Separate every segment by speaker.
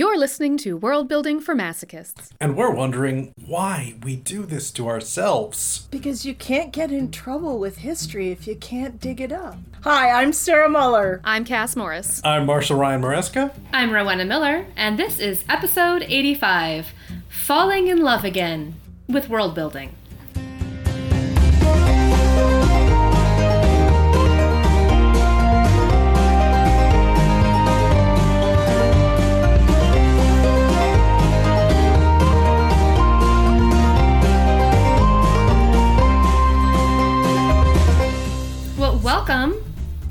Speaker 1: You're listening to World Building for Masochists.
Speaker 2: And we're wondering why we do this to ourselves.
Speaker 3: Because you can't get in trouble with history if you can't dig it up. Hi, I'm Sara Mueller.
Speaker 1: I'm Cass Morris.
Speaker 2: I'm Marshall Ryan Maresca.
Speaker 4: I'm Rowenna Miller, and this is episode 85 Falling in Love Again with World Building.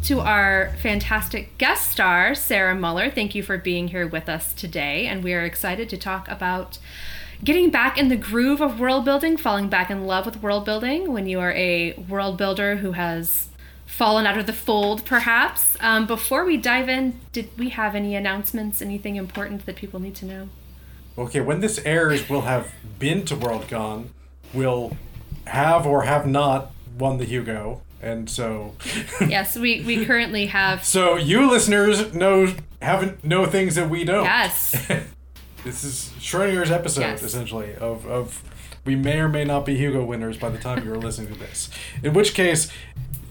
Speaker 4: To our fantastic guest star, Sara Mueller. Thank you for being here with us today, and we are excited to talk about getting back in the groove of world building, falling back in love with world building when you are a world builder who has fallen out of the fold, perhaps. Um, before we dive in, did we have any announcements, anything important that people need to know?
Speaker 2: Okay, when this airs, we'll have been to Worldcon. We'll have or have not won the Hugo. And so
Speaker 4: yes, we, we currently have.
Speaker 2: So you listeners know haven't know things that we don't.
Speaker 4: Yes.
Speaker 2: this is Schrodinger's episode
Speaker 4: Yes.
Speaker 2: essentially of, of we may or may not be Hugo winners by the time you're listening to this. In which case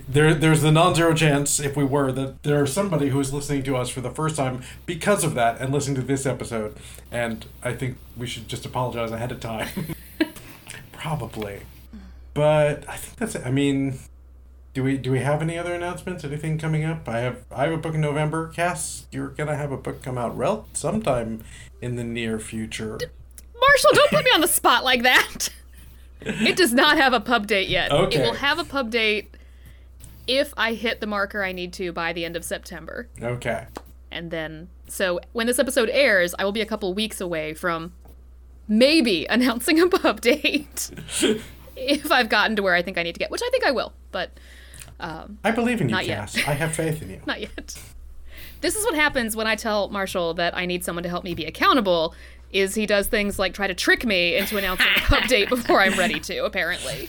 Speaker 2: there there's the non-zero chance if we were that there's somebody who is listening to us for the first time because of that and listening to this episode and I think we should just apologize ahead of time. Probably. But I think that's it. I mean, do we do we have any other announcements? Anything coming up? I have I have a book in November. Cass, you're gonna have a book come out rel sometime in the near future.
Speaker 1: Marshall, don't put me on the spot like that. It does not have a pub date yet.
Speaker 2: Okay.
Speaker 1: It will have a pub date if I hit the marker I need to by the end of September.
Speaker 2: Okay.
Speaker 1: And then, so when this episode airs, I will be a couple weeks away from maybe announcing a pub date. if I've gotten to where I think I need to get, which I think I will, but Um,
Speaker 2: I believe in you,
Speaker 1: Not.
Speaker 2: Cass. I have faith in you.
Speaker 1: not yet. This is what happens when I tell Marshall that I need someone to help me be accountable. Is he does things like try to trick me into announcing a pub date before I'm ready to, apparently.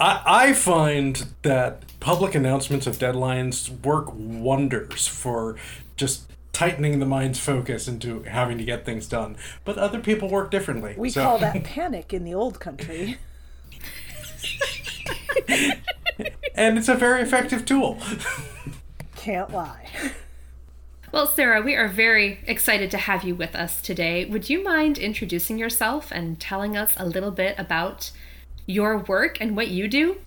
Speaker 2: I, I find that public announcements of deadlines work wonders for just tightening the mind's focus into having to get things done. But other people work differently.
Speaker 3: We
Speaker 2: so-
Speaker 3: call that panic in the old country.
Speaker 2: And it's a very effective tool.
Speaker 3: Can't lie.
Speaker 4: Well, Sarah, we are very excited to have you with us today. Would you mind introducing yourself and telling us a little bit about your work and what you do?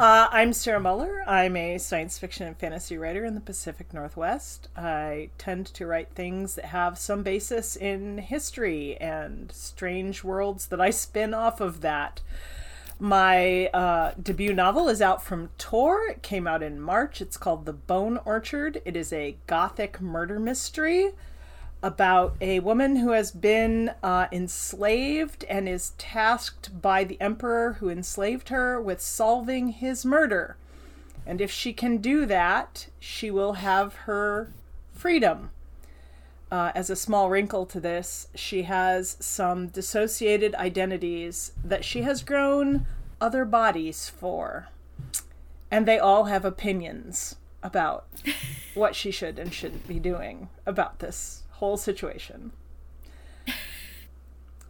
Speaker 3: Uh, I'm Sara Mueller. I'm a science fiction and fantasy writer in the Pacific Northwest. I tend to write things that have some basis in history and strange worlds that I spin off of that. My uh, debut novel is out from Tor. It came out in March. It's called The Bone Orchard. It is a gothic murder mystery about a woman who has been uh, enslaved and is tasked by the emperor who enslaved her with solving his murder. And if she can do that, she will have her freedom. Uh, as a small wrinkle to this, she has some dissociated identities that she has grown other bodies for. And they all have opinions about what she should and shouldn't be doing about this whole situation.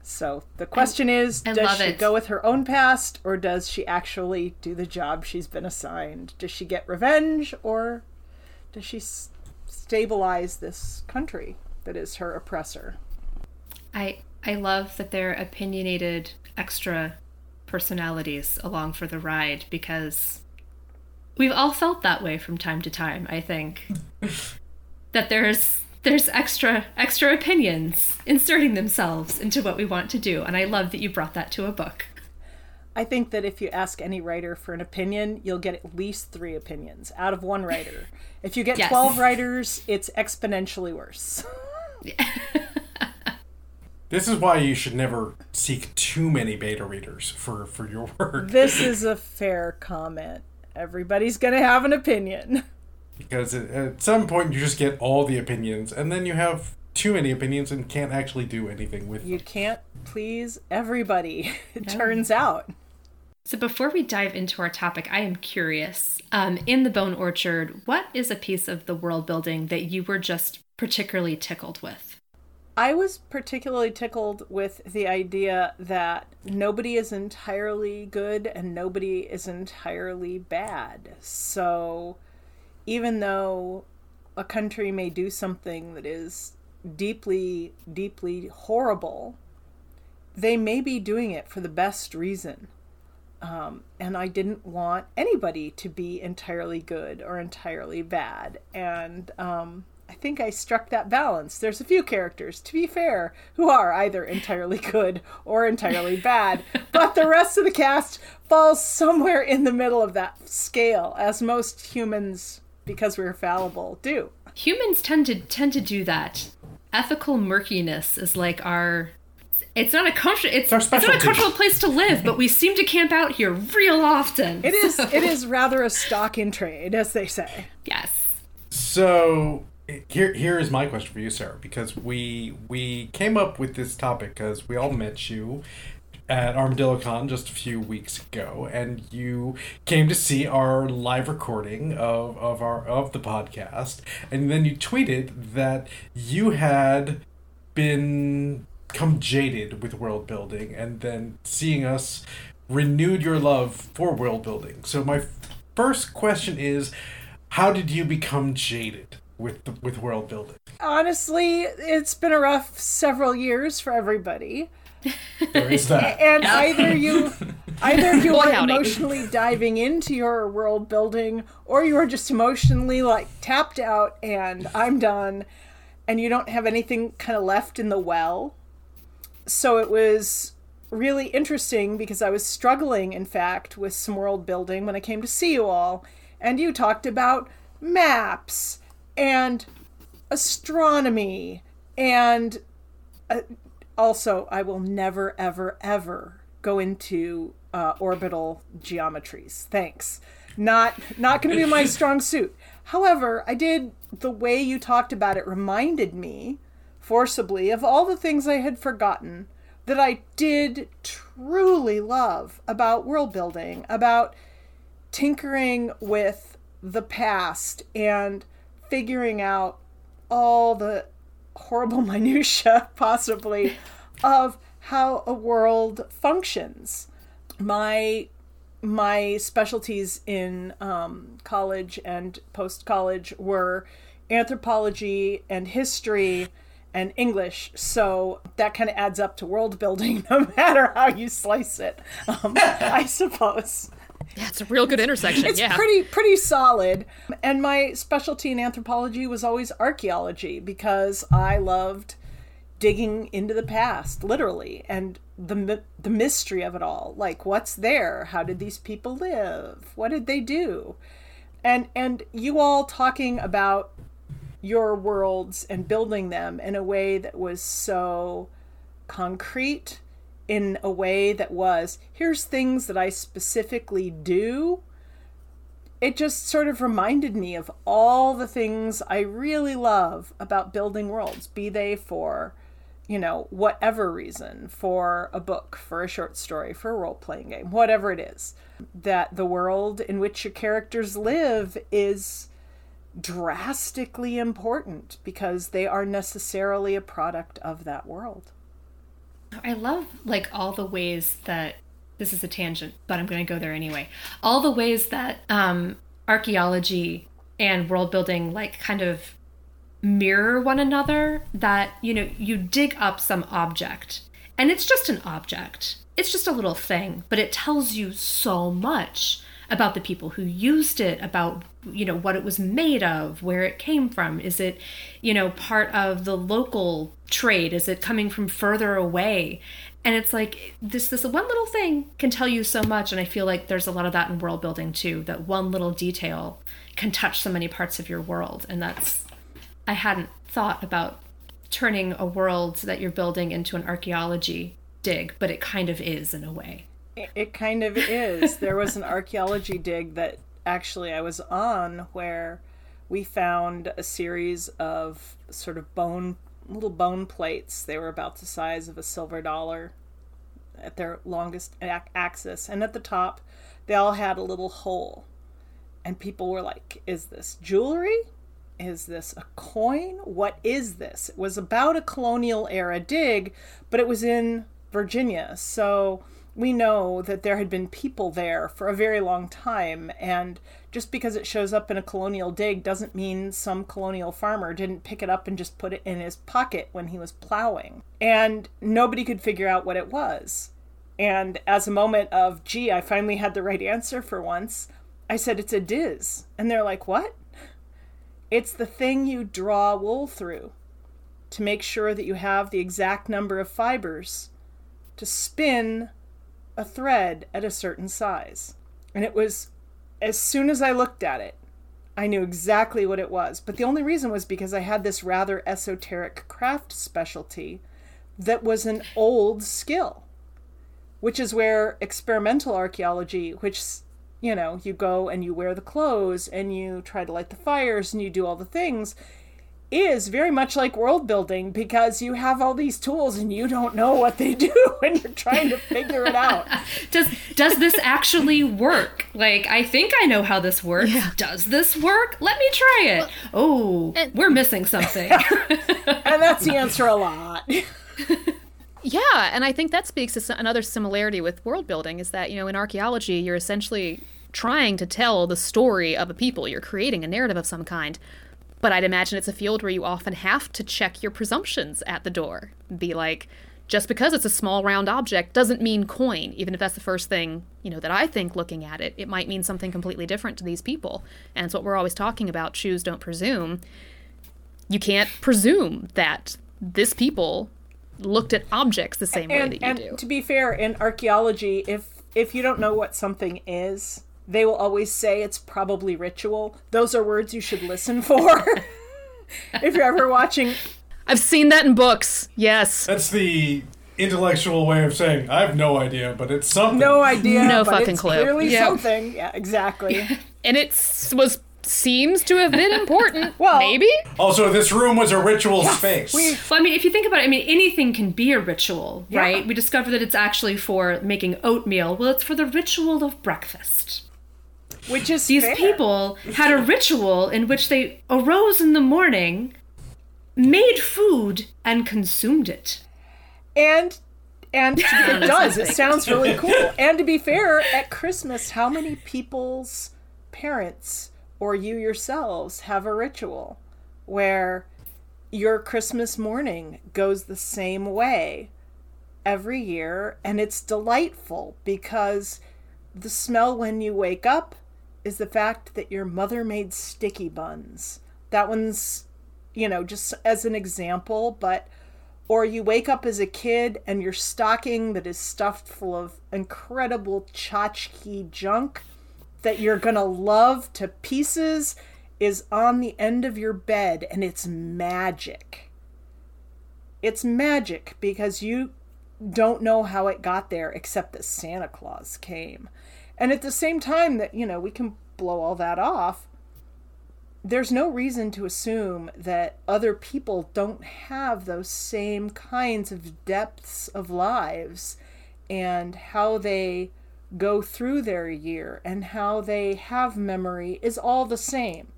Speaker 3: So the question is
Speaker 4: I
Speaker 3: does she
Speaker 4: it.
Speaker 3: go with her own past or does she actually do the job she's been assigned? Does she get revenge or does she s- stabilize this country that is her oppressor?
Speaker 4: I I love that they're opinionated extra personalities along for the ride because we've all felt that way from time to time, I think. that there's there's extra extra opinions inserting themselves into what we want to do and I love that you brought that to a book.
Speaker 3: I think that if you ask any writer for an opinion, you'll get at least three opinions out of one writer. If you get
Speaker 4: Yes.
Speaker 3: 12 writers, it's exponentially worse.
Speaker 2: This is why you should never seek too many beta readers for, for your work.
Speaker 3: This is a fair comment. Everybody's going to have an opinion.
Speaker 2: Because at, at some point you just get all the opinions, and then you have too many opinions and can't actually do anything with
Speaker 3: You
Speaker 2: them.
Speaker 3: can't please everybody, it turns out.
Speaker 4: So before we dive into our topic, I am curious. Um, in the Bone Orchard, what is a piece of the world building that you were just particularly tickled with?
Speaker 3: I was particularly tickled with the idea that nobody is entirely good and nobody is entirely bad. So even though a country may do something that is deeply, deeply horrible, they may be doing it for the best reason. Um, and I didn't want anybody to be entirely good or entirely bad. And um, I think I struck that balance. There's a few characters, to be fair, who are either entirely good or entirely bad, but the rest of the cast falls somewhere in the middle of that scale, as most humans, because we're fallible, do.
Speaker 4: Humans tend to tend to do that. Ethical murkiness is like our it's not a country. It's,
Speaker 2: our
Speaker 4: it's not a
Speaker 2: specialty.
Speaker 4: comfortable place to live, but we seem to camp out here real often.
Speaker 3: It is
Speaker 4: So-
Speaker 3: it is rather a stock in trade, as they say.
Speaker 4: Yes.
Speaker 2: So here here is my question for you, Sarah, because we we came up with this topic because we all met you at ArmadilloCon just a few weeks ago, and you came to see our live recording of, of our of the podcast, and then you tweeted that you had been come jaded with world building, and then seeing us renewed your love for world building. So my first question is, how did you become jaded with the, with world building?
Speaker 3: Honestly, it's been a rough several years for everybody.
Speaker 2: There is that.
Speaker 3: and either you either you
Speaker 1: Boy,
Speaker 3: are
Speaker 1: howdy.
Speaker 3: emotionally diving into your world building or you are just emotionally like tapped out and i'm done and you don't have anything kind of left in the well so it was really interesting because i was struggling in fact with some world building when i came to see you all and you talked about maps and astronomy and also i will never ever ever go into uh, orbital geometries. Thanks. Not not going to be my strong suit. However i did the way you talked about it reminded me forcibly of all the things i had forgotten that i did truly love about world building about tinkering with the past and figuring out all the horrible minutia possibly of how a world functions my my specialties in um, college and post college were anthropology and history and English, so that kind of adds up to world building, no matter how you slice it. Um, I suppose
Speaker 1: Yeah, it's a real good intersection.
Speaker 3: it's
Speaker 1: yeah.
Speaker 3: pretty pretty solid and my specialty in anthropology was always archaeology because i loved digging into the past literally and the the mystery of it all like what's there how did these people live what did they do and and you all talking about your worlds and building them in a way that was so concrete in a way that was here's things that I specifically do. It just sort of reminded me of all the things I really love about building worlds, be they for, you know, whatever reason, for a book, for a short story, for a role playing game, whatever it is. That the world in which your characters live is drastically important because they are necessarily a product of that world.
Speaker 4: I love like all the ways that this is a tangent, but I'm going to go there anyway. All the ways that um, archaeology and world building like kind of mirror one another. That you know you dig up some object, and it's just an object. It's just a little thing, but it tells you so much about the people who used it, about you know what it was made of, where it came from. Is it, you know, part of the local trade? Is it coming from further away? And it's like this this one little thing can tell you so much, and I feel like there's a lot of that in world building too. That one little detail can touch so many parts of your world, and that's I hadn't thought about turning a world that you're building into an archaeology dig, but it kind of is in a way.
Speaker 3: It- kind of is. There was an archaeology dig that actually I was on where we found a series of sort of bone, little bone plates. They were about the size of a silver dollar at their longest axis. And at the top, they all had a little hole. And people were like, Is this jewelry? is this a coin? What is this? It was about a colonial era dig, but it was in Virginia. So we know that there had been people there for a very long time. And just because it shows up in a colonial dig doesn't mean some colonial farmer didn't pick it up and just put it in his pocket when he was plowing. And nobody could figure out what it was. And as a moment of, gee, I finally had the right answer for once, I said, it's a diz. And they're like, what? It's the thing you draw wool through to make sure that you have the exact number of fibers to spin a thread at a certain size. And it was, as soon as I looked at it, I knew exactly what it was. But the only reason was because I had this rather esoteric craft specialty that was an old skill which is where experimental archaeology, which you know, you go and you wear the clothes and you try to light the fires and you do all the things, is very much like world building because you have all these tools and you don't know what they do and you're trying to figure it out.
Speaker 4: does does this actually work? Like I think I know how this works. Yeah. Does this work? Let me try it. Well, oh, and, we're missing something.
Speaker 3: and that's the answer a lot.
Speaker 1: Yeah, and I think that speaks to another similarity with world building is that, you know, in archaeology, you're essentially trying to tell the story of a people. You're creating a narrative of some kind. But I'd imagine it's a field where you often have to check your presumptions at the door. Be like, just because it's a small round object doesn't mean coin, even if that's the first thing, you know, that I think looking at it. It might mean something completely different to these people. And it's what we're always talking about, choose, don't presume. You can't presume that this people looked at objects the same
Speaker 3: and,
Speaker 1: way that you
Speaker 3: and
Speaker 1: do.
Speaker 3: To be fair, in archaeology, if if you don't know what something is, they will always say it's probably ritual. Those are words you should listen for. if you're ever watching
Speaker 1: I've seen that in books. Yes.
Speaker 2: That's the intellectual way of saying I have no idea, but it's something.
Speaker 3: No idea.
Speaker 1: No
Speaker 3: but
Speaker 1: fucking
Speaker 3: it's
Speaker 1: clue.
Speaker 3: Clearly
Speaker 1: Yep.
Speaker 3: something. Yeah, exactly.
Speaker 1: And it was seems to have been important.
Speaker 3: Well-
Speaker 1: maybe.
Speaker 2: Also, this room was a ritual space.
Speaker 3: we-
Speaker 4: Well, I mean, if you think about it, I mean, anything can be a ritual,
Speaker 3: Yeah.
Speaker 4: right? We discover that it's actually for making oatmeal. Well, it's for the ritual of breakfast.
Speaker 3: Which is
Speaker 4: These
Speaker 3: fair.
Speaker 4: people had a ritual in which they arose in the morning, made food, and consumed it.
Speaker 3: and and it does. It sounds really cool. And to be fair, at Christmas, how many people's parents or you yourselves have a ritual where your Christmas morning goes the same way every year and it's delightful because the smell when you wake up is the fact that your mother made sticky buns. That one's, you know, just as an example, but or you wake up as a kid and your stocking that is stuffed full of incredible tchotchke junk that you're gonna love to pieces is on the end of your bed and it's magic. It's magic because you don't know how it got there except that Santa Claus came. And at the same time that, you know, we can blow all that off, there's no reason to assume that other people don't have those same kinds of depths of lives and how they go through their year and how they have memory is all the same.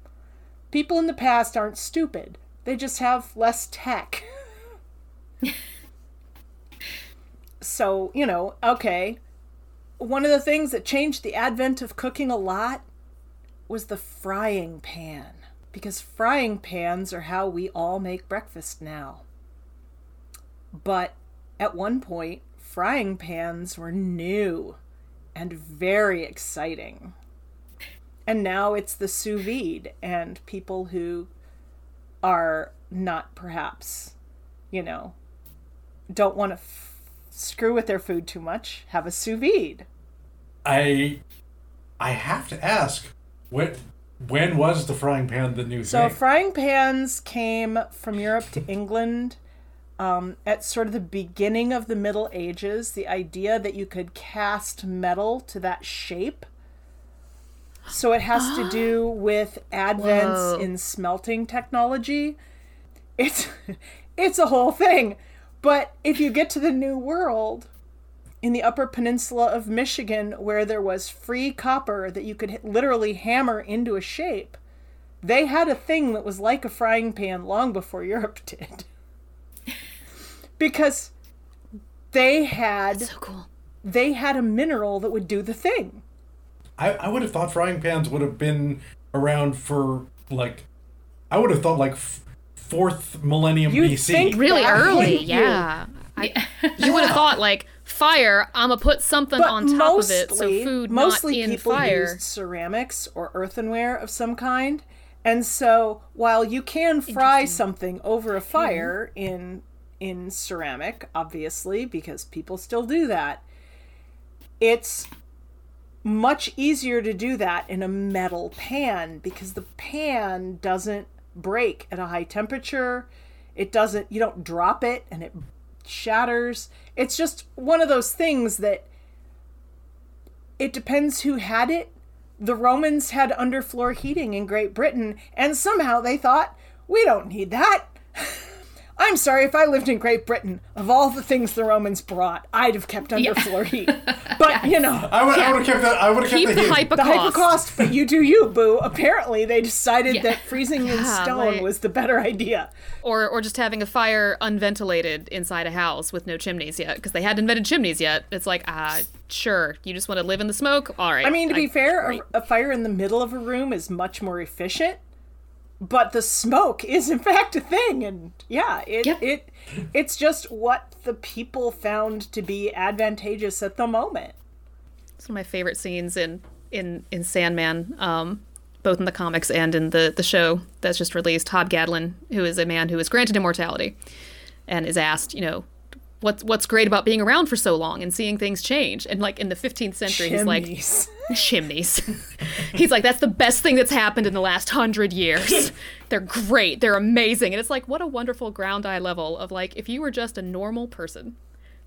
Speaker 3: People in the past aren't stupid, they just have less tech. so, you know, okay. One of the things that changed the advent of cooking a lot was the frying pan. Because frying pans are how we all make breakfast now. But at one point, frying pans were new and very exciting. And now it's the sous vide, and people who are not perhaps, you know, don't want to f- screw with their food too much have a sous vide.
Speaker 2: I, I have to ask, what, when was the frying pan the new
Speaker 3: So
Speaker 2: thing?
Speaker 3: So frying pans came from Europe to England um, at sort of the beginning of the Middle Ages. The idea that you could cast metal to that shape. So it has to do with advents
Speaker 1: Whoa.
Speaker 3: in smelting technology. It's it's a whole thing. But if you get to the New World, in the Upper Peninsula of Michigan, where there was free copper that you could literally hammer into a shape, they had a thing that was like a frying pan long before Europe did. because they had
Speaker 1: So cool.
Speaker 3: they had a mineral that would do the thing.
Speaker 2: I, I would have thought frying pans would have been around for like, I would have thought like f- fourth millennium
Speaker 3: You'd
Speaker 2: BC.
Speaker 3: think-
Speaker 1: Really early,
Speaker 3: hit you.
Speaker 1: yeah. I, you would have thought like fire. I'm gonna put something
Speaker 3: But
Speaker 1: on top
Speaker 3: mostly,
Speaker 1: of it so food
Speaker 3: mostly
Speaker 1: not in
Speaker 3: people
Speaker 1: fire.
Speaker 3: used ceramics or earthenware of some kind. And so while you can fry something over a mm-hmm. fire in in ceramic, obviously, because people still do that, it's much easier to do that in a metal pan because the pan doesn't break at a high temperature. It doesn't you don't drop it and it shatters. It's just one of those things that it depends who had it. The Romans had underfloor heating in Great Britain, and somehow they thought, we don't need that. I'm sorry, if I lived in Great Britain, of all the things the Romans brought, I'd have kept underfloor heat. But, you know,
Speaker 2: I would, I would have kept that. I would have kept
Speaker 1: Keep
Speaker 2: the
Speaker 1: the
Speaker 2: heat.
Speaker 1: hyper
Speaker 3: the
Speaker 1: cost.
Speaker 3: hypocaust, but you do you, boo. Apparently, they decided
Speaker 4: Yeah.
Speaker 3: that freezing in stone
Speaker 1: like-
Speaker 3: was the better idea.
Speaker 1: or or just having a fire unventilated inside a house with no chimneys yet because they hadn't invented chimneys yet. It's like, ah, sure, you just want to live in the smoke. All right.
Speaker 3: I mean, to be fair, a, a fire in the middle of a room is much more efficient. But the smoke is in fact a thing, and yeah, it
Speaker 4: Yep.
Speaker 3: it it's just what the people found to be advantageous at the moment.
Speaker 1: It's one of my favorite scenes in in in Sandman, um, both in the comics and in the the show that's just released. Hob Gadling, who is a man who is granted immortality, and is asked, you know, what's what's great about being around for so long and seeing things change. And like in the 15th century, he's like
Speaker 3: Chimneys.
Speaker 1: chimneys. he's like, that's the best thing that's happened in the last hundred years. They're great. They're amazing. And it's like, what a wonderful ground eye level of like, if you were just a normal person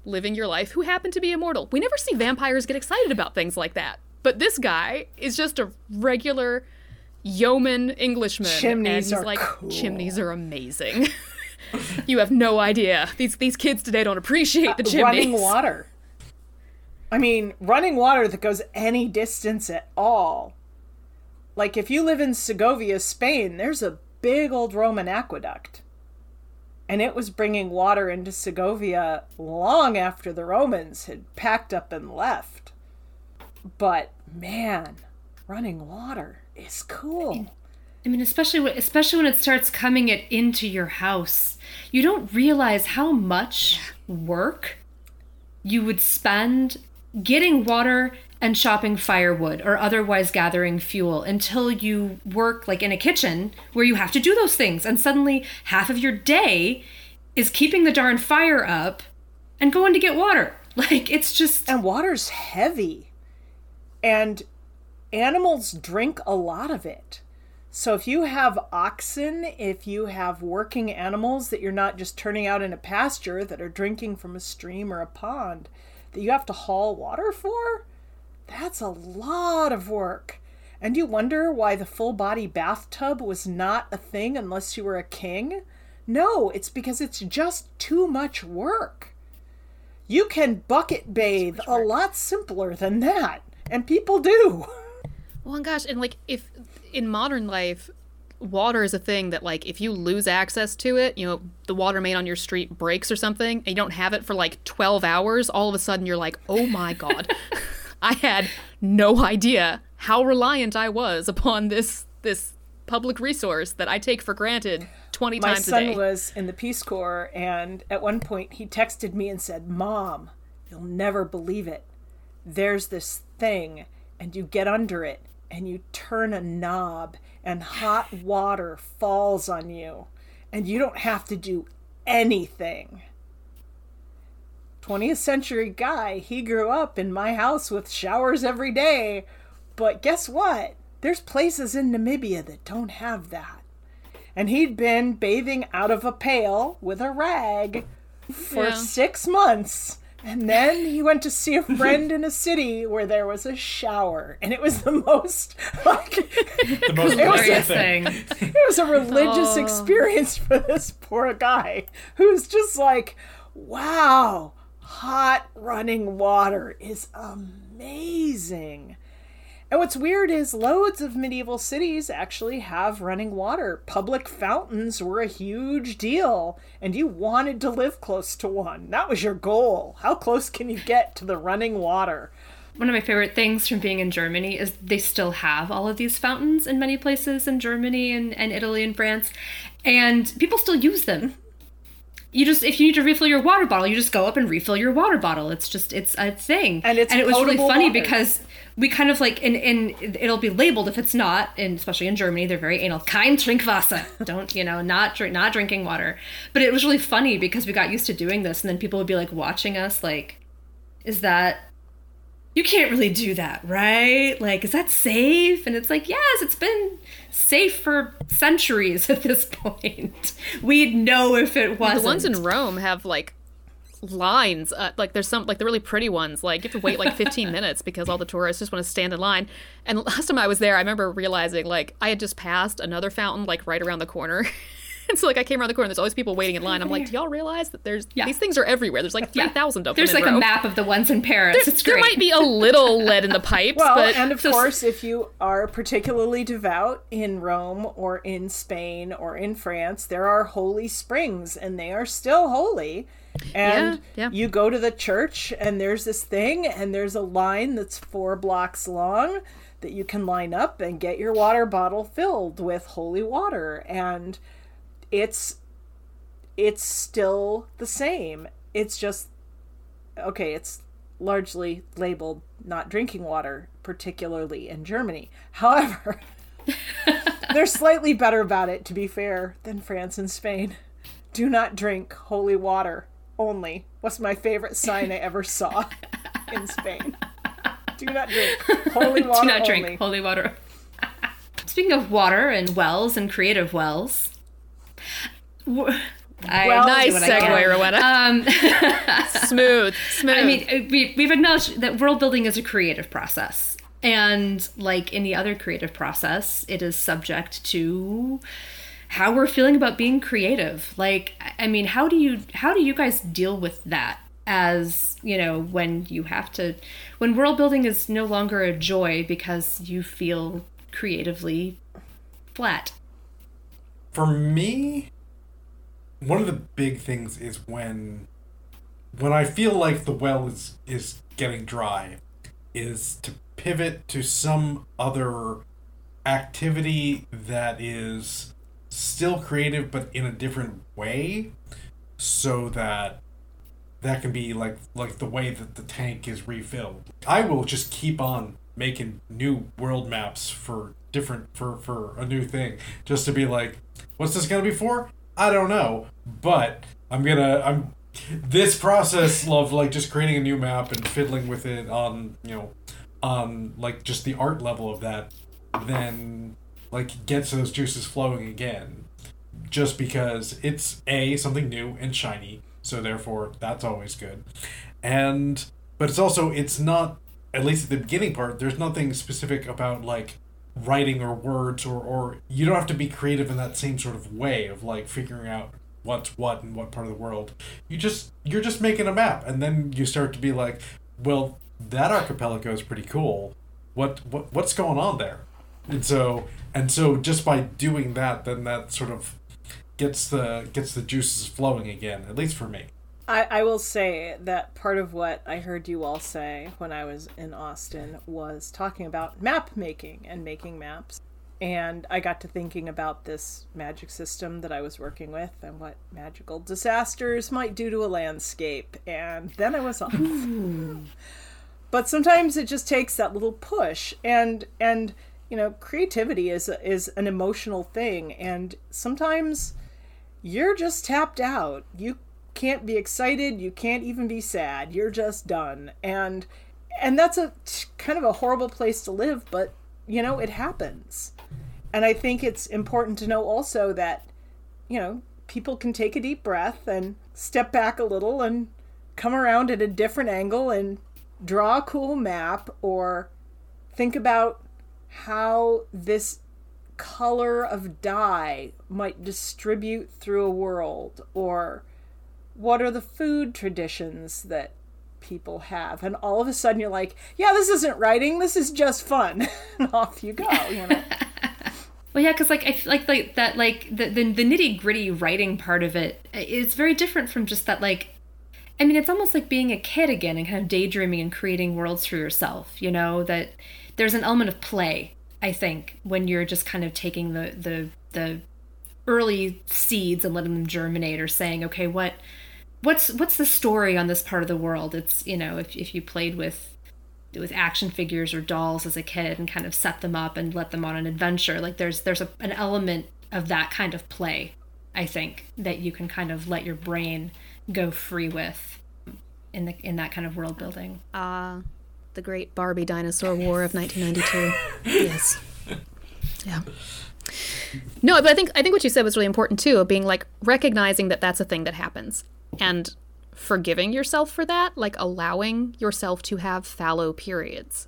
Speaker 1: living your life who happened to be immortal. We never see vampires get excited about things like that. But this guy is just a regular yeoman Englishman.
Speaker 3: Chimneys
Speaker 1: and he's
Speaker 3: are
Speaker 1: like,
Speaker 3: cool.
Speaker 1: chimneys are amazing. you have no idea. These these kids today don't appreciate the uh, chimneys.
Speaker 3: running water. I mean, running water that goes any distance at all. Like if you live in Segovia, Spain, there's a big old Roman aqueduct. And it was bringing water into Segovia long after the Romans had packed up and left. But man, running water is cool.
Speaker 4: I mean, especially when, especially when it starts coming it into your house, you don't realize how much work you would spend getting water and shopping firewood or otherwise gathering fuel until you work like in a kitchen where you have to do those things and suddenly half of your day is keeping the darn fire up and going to get water. Like it's just
Speaker 3: And water's heavy. And animals drink a lot of it. So if you have oxen, if you have working animals that you're not just turning out in a pasture that are drinking from a stream or a pond that you have to haul water for, that's a lot of work. And you wonder why the full body bathtub was not a thing unless you were a king? No, it's because it's just too much work. You can bucket bathe a lot simpler than that, and people do.
Speaker 1: Well, and gosh, and like if in modern life, water is a thing that like if you lose access to it, you know, the water main on your street breaks or something, and you don't have it for like twelve hours, all of a sudden you're like, oh my god, I had no idea how reliant I was upon this this public resource that I take for granted twenty
Speaker 3: My
Speaker 1: times a day."
Speaker 3: My son was in the Peace Corps, and at one point he texted me and said, Mom, you'll never believe it. There's this thing, and you get under it, and you turn a knob, and hot water falls on you, and you don't have to do anything. 20th century guy, he grew up in my house with showers every day. But guess what? There's places in Namibia that don't have that and he'd been bathing out of a pail with a rag for
Speaker 1: Yeah.
Speaker 3: six months. And then he went to see a friend in a city where there was a shower, and it was the most like
Speaker 2: The most
Speaker 3: It was
Speaker 2: pleasant
Speaker 4: glorious
Speaker 2: thing.
Speaker 4: thing.
Speaker 3: it was a religious
Speaker 1: Oh.
Speaker 3: experience for this poor guy who's just like, wow, hot running water is amazing. And what's weird is loads of medieval cities actually have running water. Public fountains were a huge deal, and you wanted to live close to one. That was your goal. How close can you get to the running water?
Speaker 4: One of my favorite things from being in Germany is they still have all of these fountains in many places in Germany and, and Italy and France, and people still use them you just if you need to refill your water bottle, you just go up and refill your water bottle. It's just it's a thing.
Speaker 3: And it's
Speaker 4: and it was really funny
Speaker 3: water.
Speaker 4: because we kind of like and in it'll be labeled if it's not, and especially in Germany, they're very anal. Kein Trinkwasser. Don't you know? Not drink, not drinking water. But it was really funny because we got used to doing this, and then people would be like watching us, like, is that you can't really do that, right? Like, is that safe? And it's like, yes, it's been safe for centuries at this point. We'd know if it wasn't.
Speaker 1: The ones in Rome have like lines. Uh, like there's some like the really pretty ones. Like you have to wait like 15 minutes because all the tourists just want to stand in line. And last time I was there, I remember realizing like I had just passed another fountain like right around the corner. And so, like, I came around the corner. There's always people waiting in line. I'm like, do y'all realize that there's
Speaker 4: Yeah.
Speaker 1: these things are everywhere? There's like three thousand Yeah. of them.
Speaker 4: There's
Speaker 1: in
Speaker 4: like a map of the ones in Paris. it's
Speaker 1: There
Speaker 4: great.
Speaker 1: might be a little lead in the pipes,
Speaker 3: Well,
Speaker 1: but
Speaker 3: and of
Speaker 4: so-
Speaker 3: course, if you are particularly devout in Rome or in Spain or in France, there are holy springs and they are still holy. And
Speaker 1: Yeah, yeah.
Speaker 3: you go to the church and there's this thing and there's a line that's four blocks long that you can line up and get your water bottle filled with holy water. And it's it's still the same. It's just okay, it's largely labeled not drinking water, particularly in Germany. However, they're slightly better about it, to be fair, than France and Spain. Do not drink holy water only. Was my favorite sign I ever saw in Spain. Do not drink holy water
Speaker 4: Do not
Speaker 3: only.
Speaker 4: drink holy water. Speaking of water and wells and creative wells, w- I
Speaker 3: Well,
Speaker 1: nice
Speaker 4: I
Speaker 1: segue, Rowenna.
Speaker 4: Um,
Speaker 1: smooth, smooth.
Speaker 4: I mean, uh, we, we've acknowledged that world building is a creative process. And like any other creative process, it is subject to how we're feeling about being creative. Like, I mean, how do you how do you guys deal with that as, you know, when you have to when world building is no longer a joy because you feel creatively flat?
Speaker 2: For me, one of the big things is when when I feel like the well is is getting dry, is to pivot to some other activity that is still creative but in a different way so that that can be like like the way that the tank is refilled. I will just keep on making new world maps for different for for a new thing just to be like what's this to be for? I don't know, but I'm to I'm this process of like just creating a new map and fiddling with it on, you know, on like just the art level of that then like gets those juices flowing again just because it's a something new and shiny so therefore that's always good. And but it's also it's not at least at the beginning part there's nothing specific about like writing or words or or you don't have to be creative in that same sort of way of like figuring out what's what and what part of the world. You just you're just making a map and then you start to be like well that archipelago is pretty cool. What what what's going on there and so and so just by doing that then that sort of gets the gets the juices flowing again at least for me
Speaker 3: I, I will say that part of what I heard you all say when I was in Austin was talking about map making and making maps. And I got to thinking about this magic system that I was working with and what magical disasters might do to a landscape. And then I was off. Hmm. but sometimes it just takes that little push and and you know creativity is is an emotional thing and sometimes you're just tapped out. You can't be excited, you can't even be sad. You're just done. And and that's a kind of a horrible place to live, but you know, it happens. And I think it's important to know also that you know, people can take a deep breath and step back a little and come around at a different angle and draw a cool map or think about how this color of dye might distribute through a world or what are the food traditions that people have. And all of a sudden you're like, yeah, this isn't writing, this is just fun. and off you go, you know.
Speaker 4: Well, yeah, because like I like like that like the the, the nitty gritty writing part of it is very different from just that like. I mean, it's almost like being a kid again and kind of daydreaming and creating worlds for yourself. You know that there's an element of play. I think when you're just kind of taking the the the early seeds and letting them germinate, or saying, okay, what what's what's the story on this part of the world? It's you know if if you played with with action figures or dolls as a kid and kind of set them up and let them on an adventure like there's there's a, an element of that kind of play i think that you can kind of let your brain go free with in the in that kind of world building
Speaker 1: uh, the great barbie dinosaur war of 1992 yes yeah no but i think i think what you said was really important too of being like recognizing that that's a thing that happens and forgiving yourself for that, like allowing yourself to have fallow periods.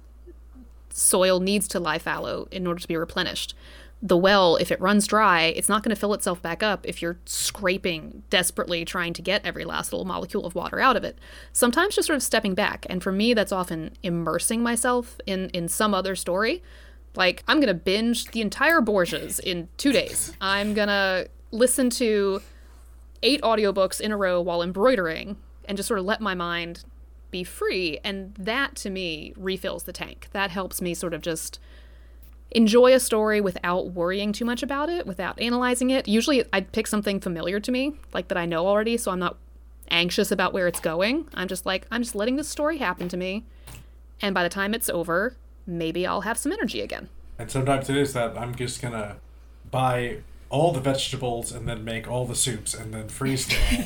Speaker 1: Soil needs to lie fallow in order to be replenished. The well, if it runs dry, it's not going to fill itself back up if you're scraping desperately trying to get every last little molecule of water out of it. Sometimes just sort of stepping back. And for me, that's often immersing myself in, in some other story. Like, I'm going to binge the entire Borgias in two days. I'm going to listen to eight audiobooks in a row while embroidering and just sort of let my mind be free. And that to me refills the tank. That helps me sort of just enjoy a story without worrying too much about it, without analyzing it. Usually I'd pick something familiar to me, like that I know already, so I'm not anxious about where it's going. I'm just like, I'm just letting this story happen to me. And by the time it's over, maybe I'll have some energy again.
Speaker 2: And sometimes it is that I'm just gonna buy all the vegetables and then make all the soups and then freeze them.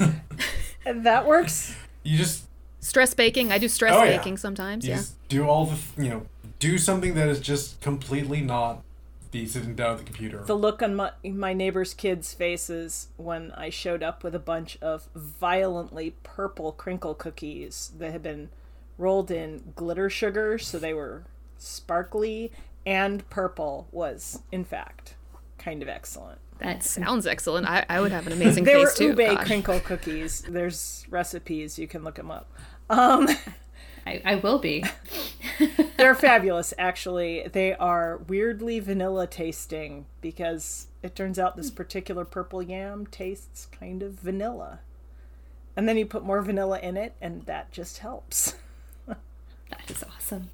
Speaker 3: and, and that works.
Speaker 2: You just
Speaker 1: stress baking. I do stress oh, baking yeah. sometimes. You yeah.
Speaker 2: do all the you know do something that is just completely not be sitting down at the computer.
Speaker 3: The look on my my neighbor's kids' faces when I showed up with a bunch of violently purple crinkle cookies that had been rolled in glitter sugar, so they were sparkly and purple was in fact kind of excellent.
Speaker 1: That sounds excellent. I, I would have an amazing
Speaker 3: they
Speaker 1: face
Speaker 3: too.
Speaker 1: They
Speaker 3: were ube crinkle cookies. There's recipes you can look them up. Um,
Speaker 4: I, I will be.
Speaker 3: they're fabulous, actually. They are weirdly vanilla tasting because it turns out this particular purple yam tastes kind of vanilla. And then you put more vanilla in it, and that just helps.
Speaker 4: that is awesome.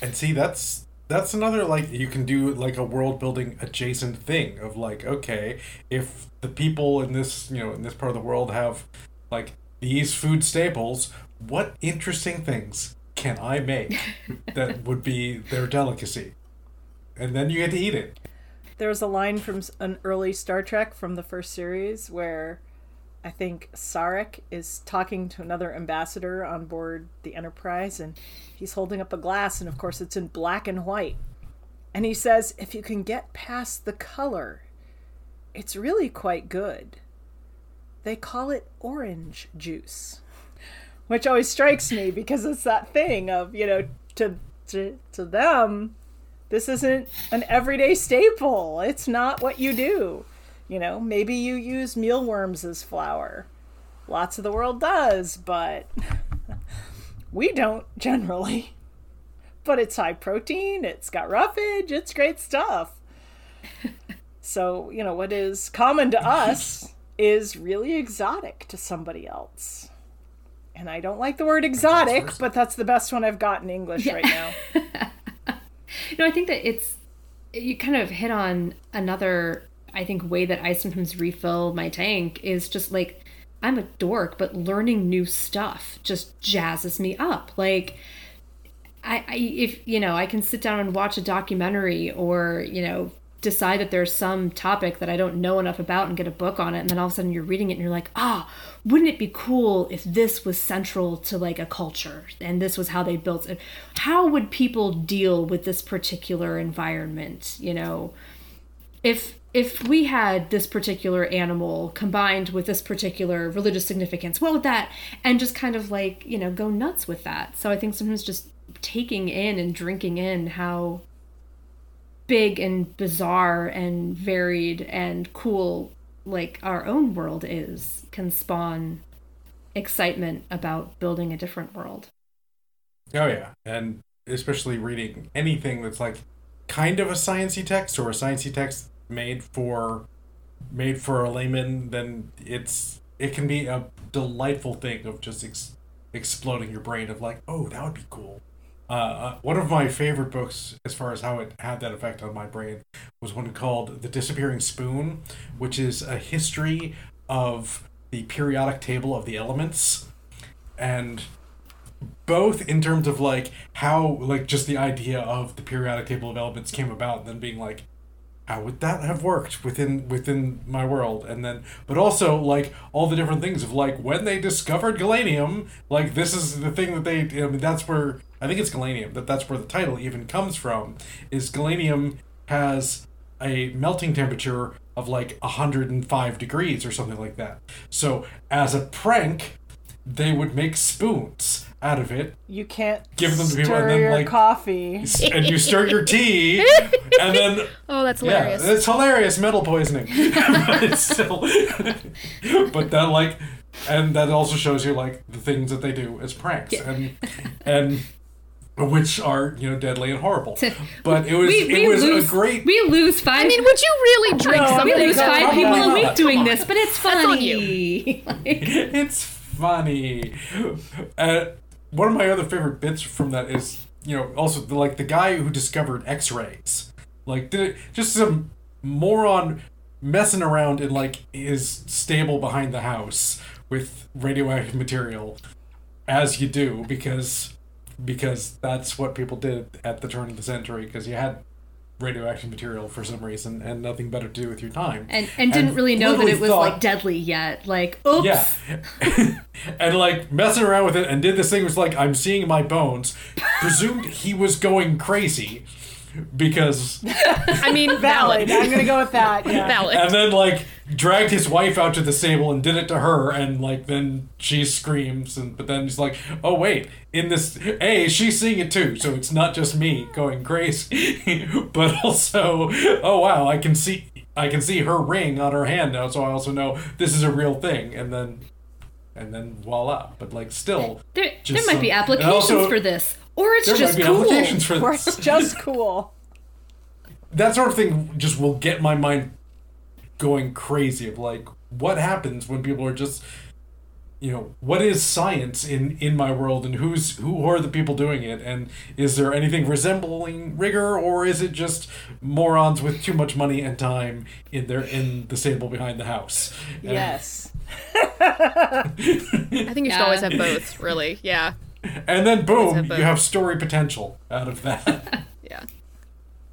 Speaker 2: And see, that's that's another like you can do like a world building adjacent thing of like okay if the people in this you know in this part of the world have like these food staples what interesting things can i make that would be their delicacy and then you get to eat it
Speaker 3: there's a line from an early star trek from the first series where I think Sarek is talking to another ambassador on board the Enterprise, and he's holding up a glass, and of course it's in black and white. And he says, if you can get past the color, it's really quite good. They call it orange juice, which always strikes me because it's that thing of, you know, to, to, to them, this isn't an everyday staple. It's not what you do. You know, maybe you use mealworms as flour. Lots of the world does, but we don't generally. But it's high protein, it's got roughage, it's great stuff. so, you know, what is common to us is really exotic to somebody else. And I don't like the word exotic, but that's the best one I've got in English yeah. right now.
Speaker 4: no, I think that it's you kind of hit on another I think way that I sometimes refill my tank is just like I'm a dork, but learning new stuff just jazzes me up. Like I, I if you know, I can sit down and watch a documentary or, you know, decide that there's some topic that I don't know enough about and get a book on it and then all of a sudden you're reading it and you're like, "Ah, oh, wouldn't it be cool if this was central to like a culture and this was how they built it? How would people deal with this particular environment, you know?" If if we had this particular animal combined with this particular religious significance, what would that? And just kind of like, you know, go nuts with that. So I think sometimes just taking in and drinking in how big and bizarre and varied and cool like our own world is can spawn excitement about building a different world.
Speaker 2: Oh yeah, and especially reading anything that's like kind of a sciency text or a sciency text made for made for a layman, then it's it can be a delightful thing of just ex- exploding your brain of like, oh, that would be cool. Uh, uh, one of my favorite books, as far as how it had that effect on my brain, was one called The Disappearing Spoon, which is a history of the periodic table of the elements. And both in terms of like how, like, just the idea of the periodic table of elements came about, and then being like, how would that have worked within within my world and then but also like all the different things of like when they discovered galenium like this is the thing that they i mean that's where i think it's galenium that that's where the title even comes from is galenium has a melting temperature of like 105 degrees or something like that so as a prank they would make spoons out of it
Speaker 3: You can't
Speaker 2: Give them to
Speaker 3: stir
Speaker 2: people and then,
Speaker 3: your
Speaker 2: like-
Speaker 3: coffee.
Speaker 2: and you stir your tea and then
Speaker 1: Oh, that's
Speaker 2: yeah,
Speaker 1: hilarious.
Speaker 2: it's hilarious metal poisoning. but it's still but that like and that also shows you like the things that they do as pranks and and which are, you know, deadly and horrible. But it was
Speaker 4: We, we
Speaker 2: it was
Speaker 4: lose
Speaker 2: a great
Speaker 4: We lose five.
Speaker 1: I mean, would you really drink
Speaker 3: No,
Speaker 1: something?
Speaker 4: we lose five people
Speaker 3: that.
Speaker 4: a week doing this, but it's
Speaker 1: That's on
Speaker 4: funny. Like,
Speaker 2: it's funny. Uh, one of my other favorite bits from that is, you know, also the, like the guy who discovered X-rays. Like, did it, just some moron messing around in like his stable behind the house with radioactive material, as you do because because that's what people did at the turn of the century because you had radioactive material for some reason and nothing better to do with your time
Speaker 4: and and didn't really know that it was
Speaker 2: thought-
Speaker 4: like deadly yet. Like, oops.
Speaker 2: yeah. and like messing around with it and did this thing was like, I'm seeing my bones. Presumed he was going crazy because
Speaker 1: I mean,
Speaker 3: Valid.
Speaker 1: valid.
Speaker 3: I'm gonna go with that. Yeah.
Speaker 1: Valid.
Speaker 2: and then like dragged his wife out to the stable and did it to her and like then she screams and but then he's like, Oh wait, in this A, she's seeing it too, so it's not just me going crazy. but also oh wow, I can see I can see her ring on her hand now, so I also know this is a real thing and then and then voila. But like still
Speaker 4: There,
Speaker 2: Just
Speaker 4: there might be
Speaker 2: some- and
Speaker 4: applications
Speaker 2: also-
Speaker 4: for this, or it's
Speaker 2: there
Speaker 4: just
Speaker 2: might be
Speaker 4: cool.
Speaker 2: applications for
Speaker 3: Or
Speaker 2: this.
Speaker 3: it's just cool.
Speaker 2: that sort of thing just will get my mind going crazy of like what happens when people are just you know what is science in in my world and who's who are the people doing it and is there anything resembling rigor or is it just morons with too much money and time in their in the stable behind the house And-
Speaker 3: Yes.
Speaker 1: I think you should
Speaker 4: Yeah.
Speaker 1: always have both, really. Yeah.
Speaker 2: and then boom
Speaker 1: have
Speaker 2: you have story potential out of that
Speaker 1: Yeah.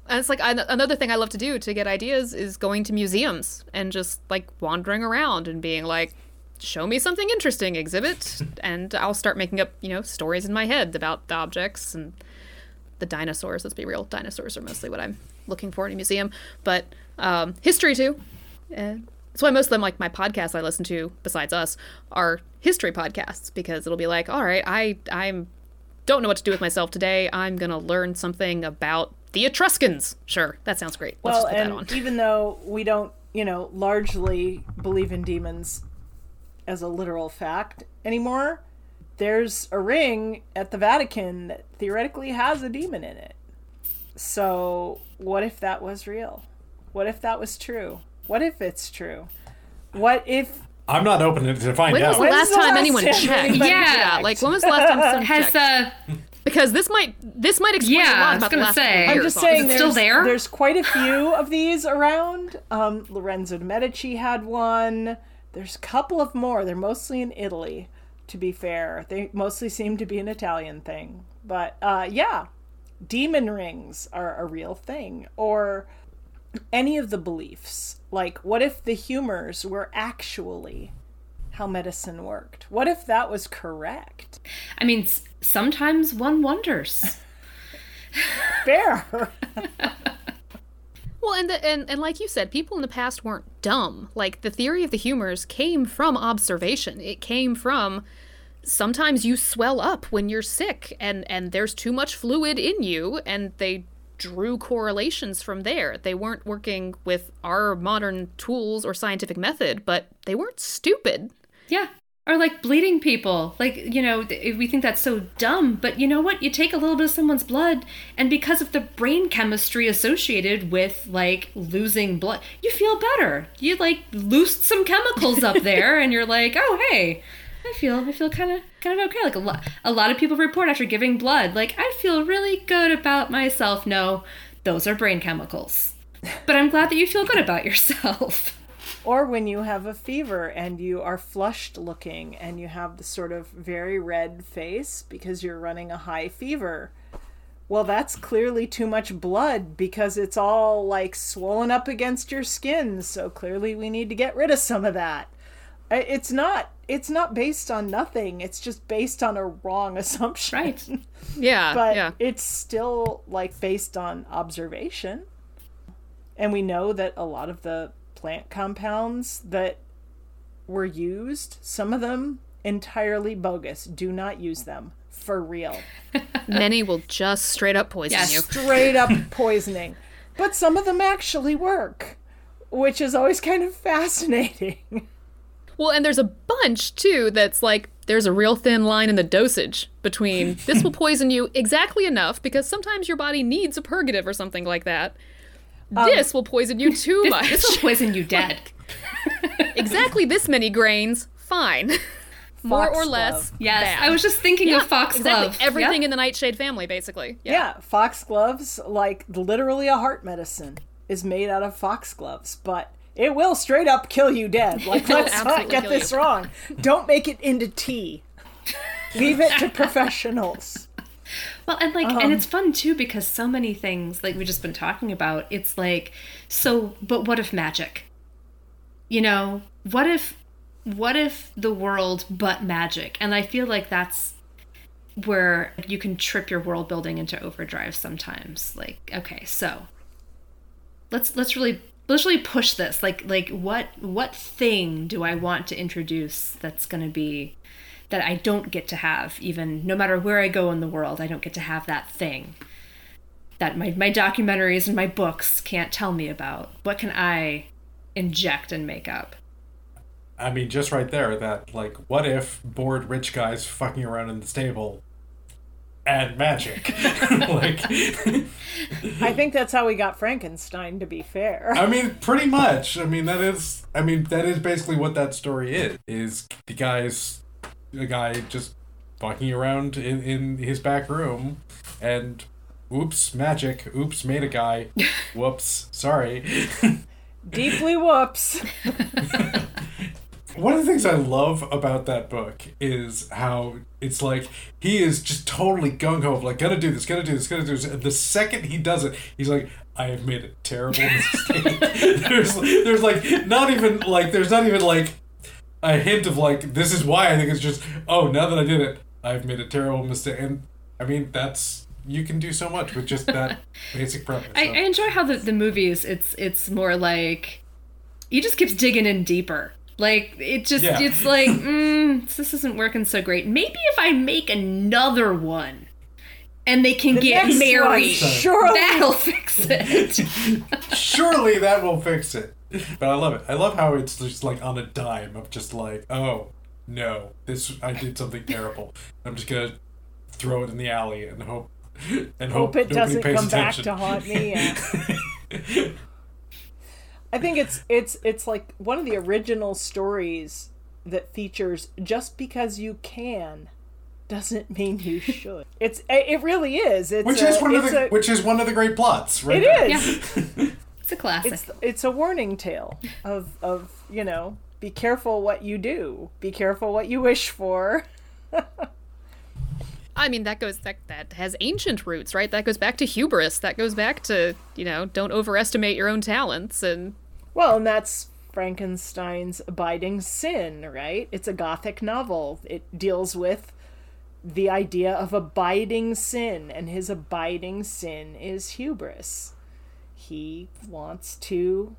Speaker 1: And it's like I, another thing I love to do to get ideas is going to museums and just like wandering around and being like, show me something interesting, exhibit. and I'll start making up, you know, stories in my head about the objects and the dinosaurs. Let's be real. Dinosaurs are mostly what I'm looking for in a museum, but um, history too. Uh, that's why most of them, like my podcasts I listen to, besides us, are history podcasts because it'll be like, all right, I I'm don't know what to do with myself today. I'm gonna learn something about the Etruscans. Sure, that sounds great. Let's
Speaker 3: Well,
Speaker 1: just put that
Speaker 3: and
Speaker 1: on.
Speaker 3: even though we don't, you know, largely believe in demons as a literal fact anymore, there's a ring at the Vatican that theoretically has a demon in it. So, what if that was real? What if that was true? What if it's true? What if
Speaker 2: i'm not opening it to find
Speaker 1: When was
Speaker 2: out
Speaker 1: the last time
Speaker 3: last
Speaker 1: anyone checked? yeah,
Speaker 3: checked?
Speaker 1: like when was the last time someone
Speaker 4: Has
Speaker 1: checked?
Speaker 4: uh,
Speaker 1: Because this might this might explain
Speaker 4: Yeah,
Speaker 1: a
Speaker 4: I
Speaker 1: lot
Speaker 4: was
Speaker 1: about the
Speaker 4: gonna
Speaker 1: last
Speaker 4: say.
Speaker 1: couple
Speaker 4: I'm
Speaker 3: I'm just saying, there's,
Speaker 4: still there?
Speaker 3: There's quite a few of these around. Um, Lorenzo de Medici had one. There's a couple of more. They're mostly in Italy, to be fair. They mostly seem to be an Italian thing. But uh, yeah, demon rings are a real thing. Or any of the beliefs. Like, what if the humors were actually how medicine worked? What if that was correct?
Speaker 4: I mean, sometimes one wonders.
Speaker 3: Fair.
Speaker 1: Well, and, the, and and like you said, people in the past weren't dumb. Like the theory of the humors came from observation. It came from sometimes you swell up when you're sick, and and there's too much fluid in you, and they drew correlations from there. They weren't working with our modern tools or scientific method, but they weren't stupid.
Speaker 4: Yeah. or like bleeding people. Like you know we think that's so dumb but you know what? You take a little bit of someone's blood and because of the brain chemistry associated with like losing blood you feel better. You like loosed some chemicals up there and you're like oh hey i feel i feel kind of kind of okay. Like a lot a lot of people report after giving blood like i feel really good about myself. No those are brain chemicals. But i'm glad that you feel good about yourself
Speaker 3: Or when you have a fever and you are flushed looking and you have the sort of very red face because you're running a high fever. Well, that's clearly too much blood because it's all like swollen up against your skin. So clearly we need to get rid of some of that. It's not it's not based on nothing. It's just based on a wrong assumption.
Speaker 4: right
Speaker 1: Yeah,
Speaker 3: But
Speaker 1: yeah.
Speaker 3: it's still like based on observation. And we know that a lot of the plant compounds that were used, some of them entirely bogus. Do not use them for real.
Speaker 1: Many will just straight up poison
Speaker 4: Yes.
Speaker 1: you.
Speaker 3: Straight up poisoning. But some of them actually work, which is always kind of fascinating.
Speaker 1: Well, and there's a bunch too that's like there's a real thin line in the dosage between this will poison you exactly enough because sometimes your body needs a purgative or something like that. Um, this will poison you too much.
Speaker 4: this will poison you dead
Speaker 1: exactly this many grains, fine. More or less.
Speaker 4: yes
Speaker 1: bad.
Speaker 4: i was just thinking
Speaker 1: Yeah,
Speaker 4: of foxglove
Speaker 1: Exactly. Everything
Speaker 4: Yep.
Speaker 1: in the Nightshade family, basically. Yeah.
Speaker 3: Yeah, foxgloves, like literally a heart medicine, is made out of foxgloves, but it will straight up kill you dead. Like, let's not get this
Speaker 1: you.
Speaker 3: wrong. Don't make it into tea. Leave it to professionals.
Speaker 4: Well, and like,
Speaker 3: Um,
Speaker 4: and it's fun too because so many things, like we've just been talking about, it's like, so, but what if magic? You know, what if, what if the world but magic? And I feel like that's where you can trip your world building into overdrive sometimes. Like, okay, so let's let's really let's really push this. Like, like what what thing do I want to introduce that's going to be that I don't get to have, even no matter where I go in the world, I don't get to have that thing that my, my documentaries and my books can't tell me about. What can I inject and make up?
Speaker 2: I mean, just right there, that, like, what if bored rich guys fucking around in the stable add magic? like,
Speaker 3: I think that's how we got Frankenstein, to be fair.
Speaker 2: I mean, pretty much. I mean, that is, I mean, that is basically what that story is, is the guy's, the guy just fucking around in, in his back room and oops, magic. Oops, made a guy. Whoops, sorry.
Speaker 3: Deeply whoops.
Speaker 2: One of the things I love about that book is how it's like he is just totally gung ho, like gonna do this, gonna do this, gonna do this. And the second he does it, he's like, "I have made a terrible mistake." there's, there's like not even like there's not even like a hint of like this is why. I think it's just, oh, now that I did it, I've made a terrible mistake. And I mean, that's you can do so much with just that basic premise.
Speaker 4: I, I enjoy how the, the movies it's it's more like he just keeps digging in deeper. Like it just
Speaker 2: Yeah.
Speaker 4: it's like mm, this isn't working so great. Maybe if I make another one and they can get
Speaker 3: Next one,
Speaker 4: married,
Speaker 3: surely.
Speaker 4: that'll fix it.
Speaker 2: Surely that will fix it. But I love it. I love how it's just like on a dime of just like, oh no, this I did something terrible. I'm just gonna throw it in the alley and hope and hope,
Speaker 3: Hope it doesn't
Speaker 2: pays
Speaker 3: come back to haunt me. Yeah. I think it's it's it's like one of the original stories that features just because you can doesn't mean you should. It's it really is. It's
Speaker 2: which
Speaker 3: a,
Speaker 2: is one of the
Speaker 3: a-
Speaker 2: which is one of the great plots, right?
Speaker 3: it
Speaker 2: there.
Speaker 3: is.
Speaker 4: yeah, it's a classic.
Speaker 3: It's it's a warning tale of of you know be careful what you do. Be careful what you wish for.
Speaker 1: I mean, that goes that that has ancient roots, right? That goes back to hubris. That goes back to you know, don't overestimate your own talents. And
Speaker 3: Well, and that's Frankenstein's abiding sin, right? It's a gothic novel. It deals with the idea of abiding sin, and his abiding sin is hubris. He wants to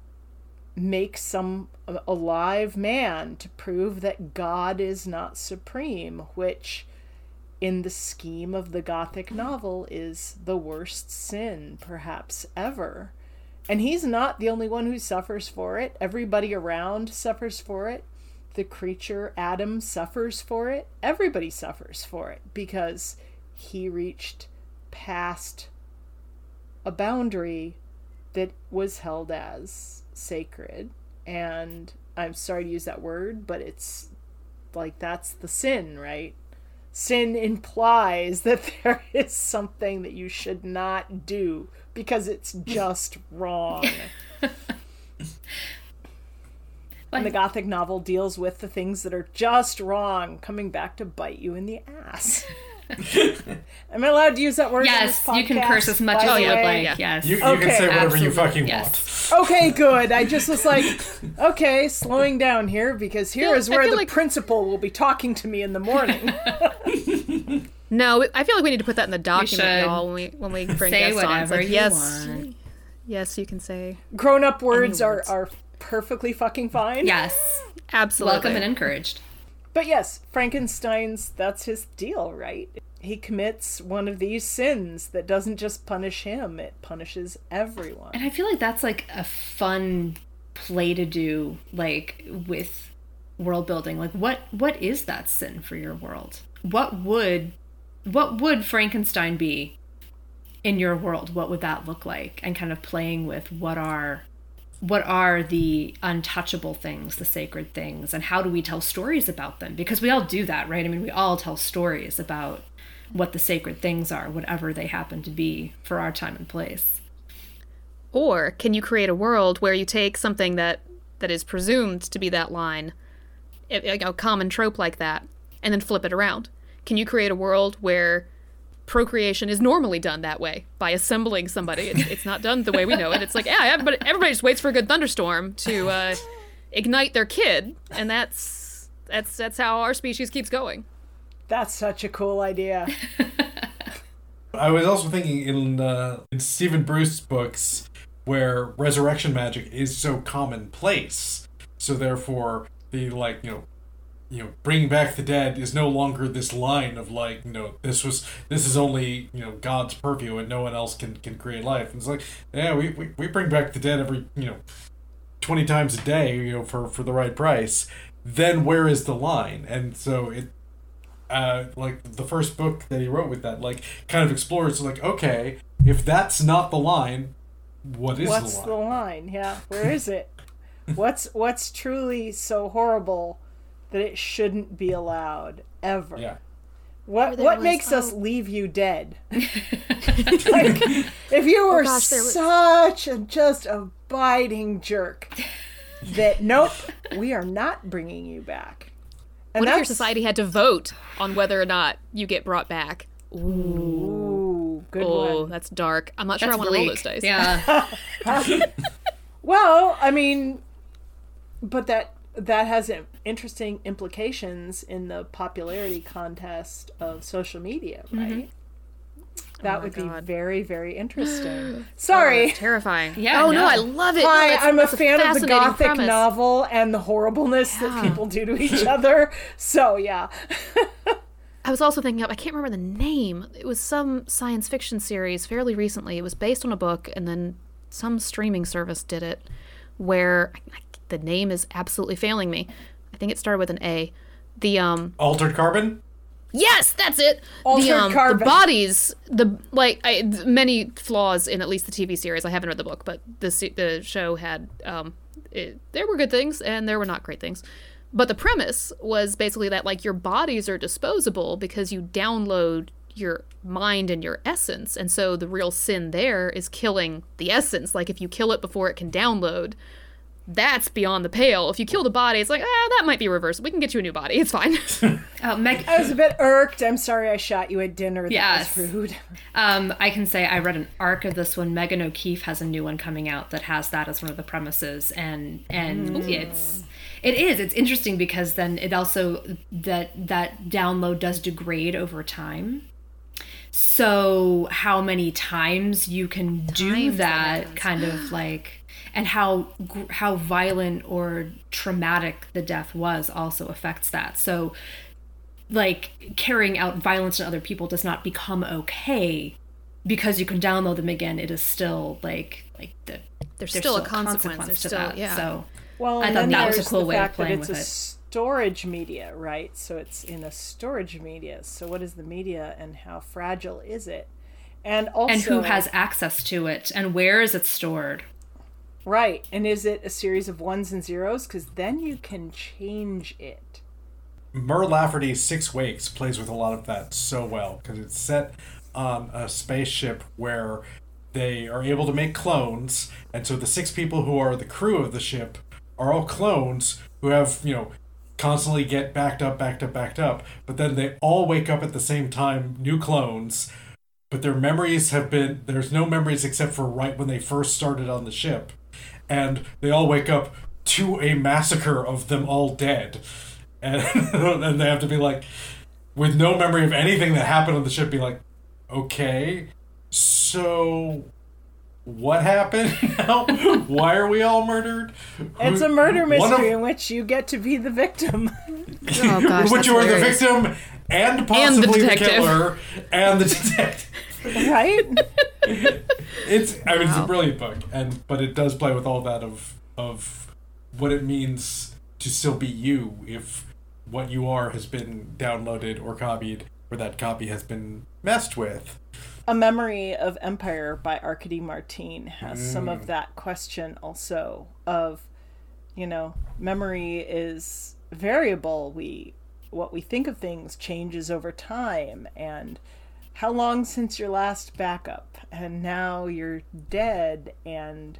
Speaker 3: make some alive man to prove that God is not supreme, which in the scheme of the gothic novel is the worst sin perhaps ever. And he's not the only one who suffers for it. Everybody around suffers for it. the creature Adam suffers for it. Everybody suffers for it because he reached past a boundary that was held as sacred. And I'm sorry to use that word, but it's like that's the sin, right? Sin implies that there is something that you should not do because it's just wrong. and the gothic novel deals with the things that are just wrong coming back to bite you in the ass. Am I allowed to use that word?
Speaker 4: Yes,
Speaker 3: on this
Speaker 4: you can curse as much as you would like.
Speaker 1: Yeah.
Speaker 4: Yes.
Speaker 2: You, you
Speaker 3: Okay,
Speaker 2: can say whatever you fucking
Speaker 4: yes.
Speaker 2: want.
Speaker 3: Okay, good. I just was like, okay, slowing down here because here
Speaker 1: feel-
Speaker 3: is where the
Speaker 1: like-
Speaker 3: principal will be talking to me in the morning.
Speaker 1: No, I feel like we need to put that in the document,
Speaker 4: should.
Speaker 1: y'all, when we when we bring
Speaker 4: Say
Speaker 1: guests on. It's like,
Speaker 4: you
Speaker 1: yes,
Speaker 4: want.
Speaker 1: yes, you can say
Speaker 3: Grown up words are,
Speaker 1: words.
Speaker 3: are perfectly fucking fine.
Speaker 4: Yes.
Speaker 1: absolutely.
Speaker 4: Welcome and encouraged.
Speaker 3: But yes, Frankenstein's that's his deal, right? He commits one of these sins that doesn't just punish him, it punishes everyone.
Speaker 4: And I feel like that's like a fun play to do like with world building. Like what what is that sin for your world? What would what would Frankenstein be in your world? What would that look like? And kind of playing with what are what are the untouchable things, the sacred things, and how do we tell stories about them? Because we all do that, right? I mean, we all tell stories about what the sacred things are, whatever they happen to be for our time and place.
Speaker 1: Or can you create a world where you take something that that is presumed to be that line, a, a common trope like that, and then flip it around? Can you create a world where procreation is normally done that way by assembling somebody? It's, it's not done the way we know it. It's like yeah, everybody everybody just waits for a good thunderstorm to uh, ignite their kid, and that's that's that's how our species keeps going.
Speaker 3: That's such a cool idea.
Speaker 2: I was also thinking in uh, in Steven Brust's books where resurrection magic is so commonplace, so therefore the like you know you know bringing back the dead is no longer this line of like you know this was this is only you know God's purview and no one else can can create life. And it's like yeah we, we, we bring back the dead every you know twenty times a day you know for for the right price. Then where is the line? And so it uh, like the first book that he wrote with that, like kind of explores like, okay, if that's not the line, what is
Speaker 3: What's
Speaker 2: the
Speaker 3: the
Speaker 2: line?
Speaker 3: line? Yeah, where is it? what's what's truly so horrible that it shouldn't be allowed ever?
Speaker 2: Yeah.
Speaker 3: What what
Speaker 1: was,
Speaker 3: makes us
Speaker 1: um,
Speaker 3: leave you dead? like, if you were
Speaker 1: Oh, gosh, there was-
Speaker 3: such a just a biting jerk, that nope, we are not bringing you back. And
Speaker 1: What if your society had to vote on whether or not you get brought back?
Speaker 3: Ooh, good
Speaker 1: Oh,
Speaker 3: one.
Speaker 1: that's dark. I'm not sure I
Speaker 4: That's
Speaker 1: want to roll those dice.
Speaker 4: Yeah.
Speaker 3: Well, I mean, but that that has interesting implications in the popularity contest of social media, mm-hmm. right? Oh that
Speaker 1: Oh my
Speaker 3: would be very, very interesting.
Speaker 1: Oh,
Speaker 3: Sorry.
Speaker 1: that's terrifying.
Speaker 4: Yeah,
Speaker 1: Oh no,
Speaker 4: no.
Speaker 1: I love it. No,
Speaker 3: Hi,
Speaker 1: that's-
Speaker 3: I'm a
Speaker 1: that's
Speaker 3: fan of the gothic
Speaker 1: premise.
Speaker 3: novel and the horribleness that people do to each other. So, yeah.
Speaker 1: I was also thinking of I can't remember the name. It was some science fiction series fairly recently. It was based on a book, and then some streaming service did it. Where I- the name is absolutely failing me. I think it started with an A. The um
Speaker 2: Altered carbon.
Speaker 1: Yes, that's it.
Speaker 3: Altered
Speaker 1: the, um,
Speaker 3: carbon.
Speaker 1: the bodies, the like, I, many flaws in at least the TV series. I haven't read the book, but the the show had um, it, there were good things and there were not great things. But the premise was basically that like your bodies are disposable because you download your mind and your essence, and so the real sin there is killing the essence. Like if you kill it before it can download. That's beyond the pale. If you kill the body, it's like, ah, that might be reversed. We can get you a new body. It's fine.
Speaker 4: Oh, Meg,
Speaker 3: I was a bit irked. I'm sorry I shot you at dinner. That
Speaker 4: Yes.
Speaker 3: was rude.
Speaker 4: um, I can say I read an arc of this one. Megan O'Keefe has a new one coming out that has that as one of the premises, and and it's it is it's interesting because then it also that that download does degrade over time. So how many times you can do
Speaker 1: Times that
Speaker 4: that kind of like and how how violent or traumatic the death was also affects that. So like carrying out violence on other people does not become okay because you can download them again. It is still like like the
Speaker 1: There's still a consequence.
Speaker 4: consequence
Speaker 1: There's
Speaker 4: to
Speaker 1: still-
Speaker 4: that.
Speaker 1: yeah.
Speaker 4: So
Speaker 3: Well,
Speaker 4: I thought that was a cool way of playing with
Speaker 3: a
Speaker 4: it.
Speaker 3: S- storage media, right? So it's in a storage media. So what is the media and how fragile is it? And also
Speaker 4: and who has access to it and where is it stored?
Speaker 3: Right. And is it a series of ones and zeros? Because then you can change it.
Speaker 2: Mur Lafferty's Six Wakes plays with a lot of that so well because it's set on a spaceship where they are able to make clones, and so the six people who are the crew of the ship are all clones who have, you know, constantly get backed up, backed up, backed up, but then they all wake up at the same time, new clones, but their memories have been there's no memories except for right when they first started on the ship. And they all wake up to a massacre of them all dead. And, and they have to be like, with no memory of anything that happened on the ship, be like, okay, so what happened now? Why are we all murdered?
Speaker 3: It's a murder mystery of, in which you get to be the victim.
Speaker 1: Oh gosh,
Speaker 2: which you are the victim and possibly and the, the, killer and the detective.
Speaker 3: Right?
Speaker 2: it's I mean wow. it's a brilliant book and but it does play with all that of of what it means to still be you if what you are has been downloaded or copied or that copy has been messed with.
Speaker 3: A Memory of Empire by Arkady Martine has mm. some of mm. that question also of, you know, memory is variable. We what we think of things changes over time and how long since your last backup and now you're dead and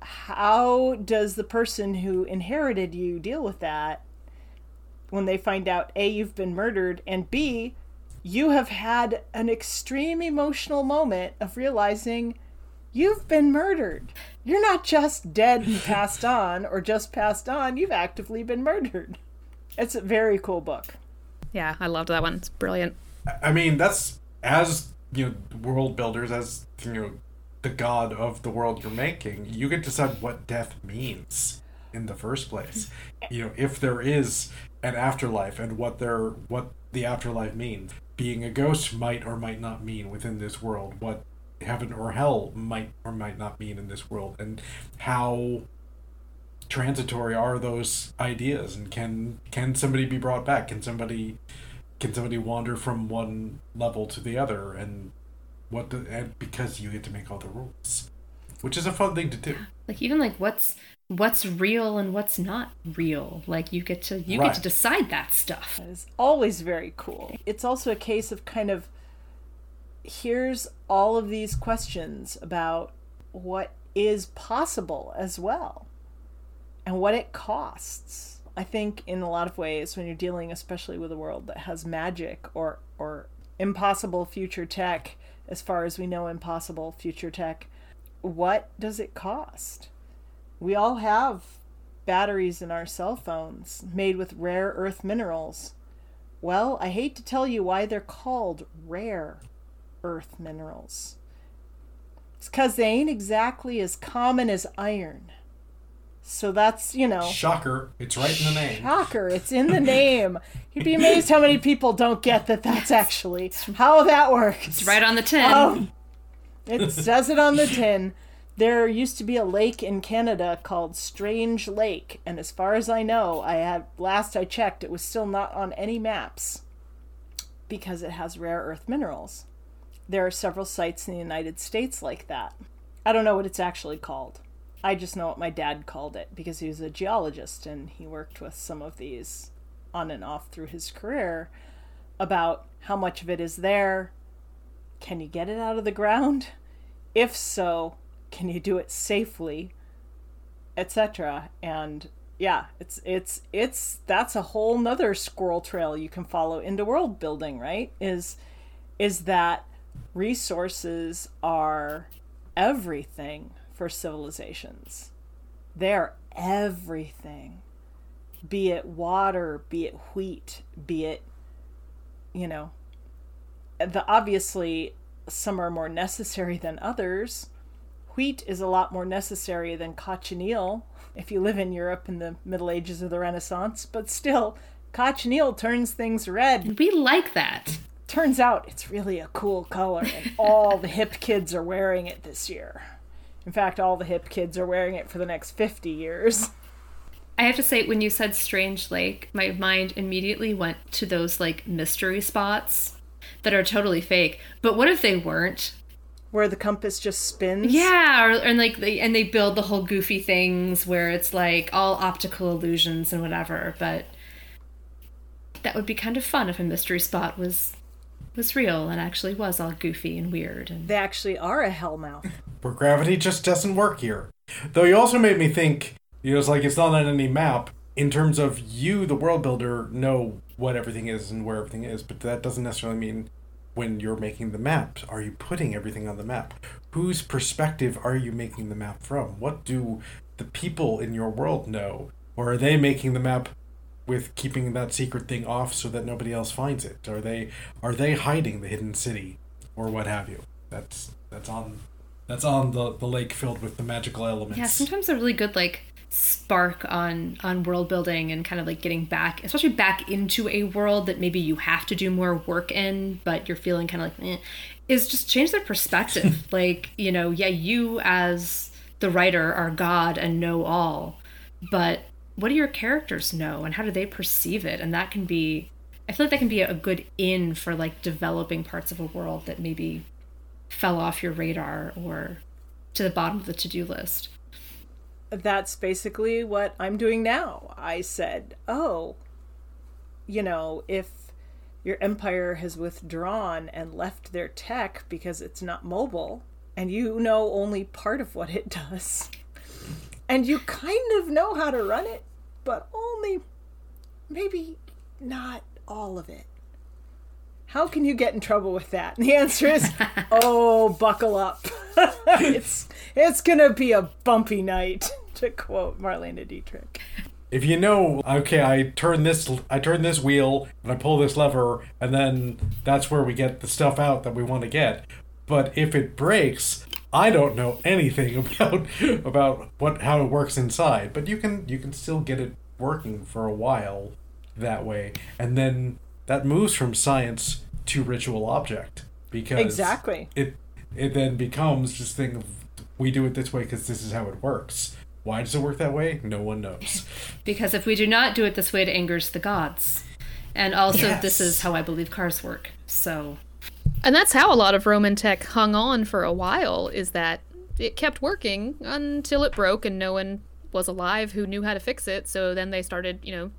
Speaker 3: how does the person who inherited you deal with that when they find out A, you've been murdered, and B, you have had an extreme emotional moment of realizing you've been murdered. You're not just dead and passed on or just passed on, you've actively been murdered. It's a very cool book.
Speaker 1: Yeah, I loved that one. It's brilliant.
Speaker 2: I mean, that's as you know, world builders, as you know, the god of the world you're making, you get to decide what death means in the first place. You know, if there is an afterlife and what their what the afterlife means. Being a ghost might or might not mean within this world what heaven or hell might or might not mean in this world and how transitory are those ideas and can can somebody be brought back? Can somebody can somebody wander from one level to the other? And what the and because you get to make all the rules which is a fun thing to do.
Speaker 4: Like even like what's what's real and what's not real. Like you get to you right. get to decide that stuff.
Speaker 3: That is always very cool. It's also a case of kind of here's all of these questions about what is possible as well and what it costs. I think in a lot of ways when you're dealing especially with a world that has magic or or impossible future tech as far as we know impossible future tech, what does it cost? We all have batteries in our cell phones made with rare earth minerals. Well, I hate to tell you why they're called rare earth minerals. It's because they ain't exactly as common as iron. So that's, you know.
Speaker 2: Shocker. It's right in the name.
Speaker 3: Shocker. It's in the name. You'd be amazed how many people don't get that that's actually how that works.
Speaker 4: It's right on the tin.
Speaker 3: Um, it says it on the tin. There used to be a lake in Canada called Strange Lake, and as far as I know, I had last I checked, it was still not on any maps because it has rare earth minerals. There are several sites in the United States like that. I don't know what it's actually called. I just know what my dad called it because he was a geologist and he worked with some of these on and off through his career about how much of it is there. Can you get it out of the ground? If so, can you do it safely etc and yeah it's it's it's that's a whole nother squirrel trail you can follow into world building right? Is is that resources are everything for civilizations. They're everything. Be it water be it wheat be it you know the obviously some are more necessary than others Wheat is a lot more necessary than cochineal if you live in Europe in the Middle Ages or the Renaissance, but still, cochineal turns things red.
Speaker 4: We like that.
Speaker 3: Turns out it's really a cool color, and all the hip kids are wearing it this year. In fact, all the hip kids are wearing it for the next 50 years.
Speaker 4: I have to say, when you said Strange Lake, my mind immediately went to those like mystery spots that are totally fake. But what if they weren't?
Speaker 3: Where the compass just spins?
Speaker 4: Yeah, or, and like they and they build the whole goofy things where it's like all optical illusions and whatever. But that would be kind of fun if a mystery spot was was real and actually was all goofy and weird. And
Speaker 3: They actually are a hellmouth.
Speaker 2: Where gravity just doesn't work here. Though you also made me think, you know, it's like it's not on any map. In terms of you, the world builder, know what everything is and where everything is, but that doesn't necessarily mean when you're making the map, are you putting everything on the map? Whose perspective are you making the map from? What do the people in your world know? Or are they making the map with keeping that secret thing off so that nobody else finds it? Are they are they hiding the hidden city or what have you? That's that's on that's on the, the lake filled with the magical elements.
Speaker 4: yeah, sometimes a really good like spark on on world building and kind of like getting back, especially back into a world that maybe you have to do more work in, but you're feeling kind of like eh, is just change their perspective. like you know, yeah, you as the writer are God and know all, but what do your characters know and how do they perceive it? And that can be, I feel like that can be a good in for like developing parts of a world that maybe fell off your radar or to the bottom of the to do list.
Speaker 3: That's basically what I'm doing now. I said, oh, you know, if your empire has withdrawn and left their tech because it's not mobile, and you know only part of what it does, and you kind of know how to run it, but only maybe not all of it. How can you get in trouble with that? And the answer is, oh, buckle up. it's it's gonna be a bumpy night, to quote Marlene Dietrich.
Speaker 2: If you know, okay, I turn this I turn this wheel and I pull this lever and then that's where we get the stuff out that we want to get. But if it breaks, I don't know anything about about what how it works inside, but you can you can still get it working for a while that way. And then that moves from science to ritual object because
Speaker 3: Exactly.
Speaker 2: it it then becomes just thing of we do it this way because this is how it works. Why does it work that way? No one knows.
Speaker 4: Because if we do not do it this way, it angers the gods. And also, this is how I believe cars work. So,
Speaker 1: And that's how a lot of Roman tech hung on for a while, is that it kept working until it broke and no one was alive who knew how to fix it. So then they started, you know,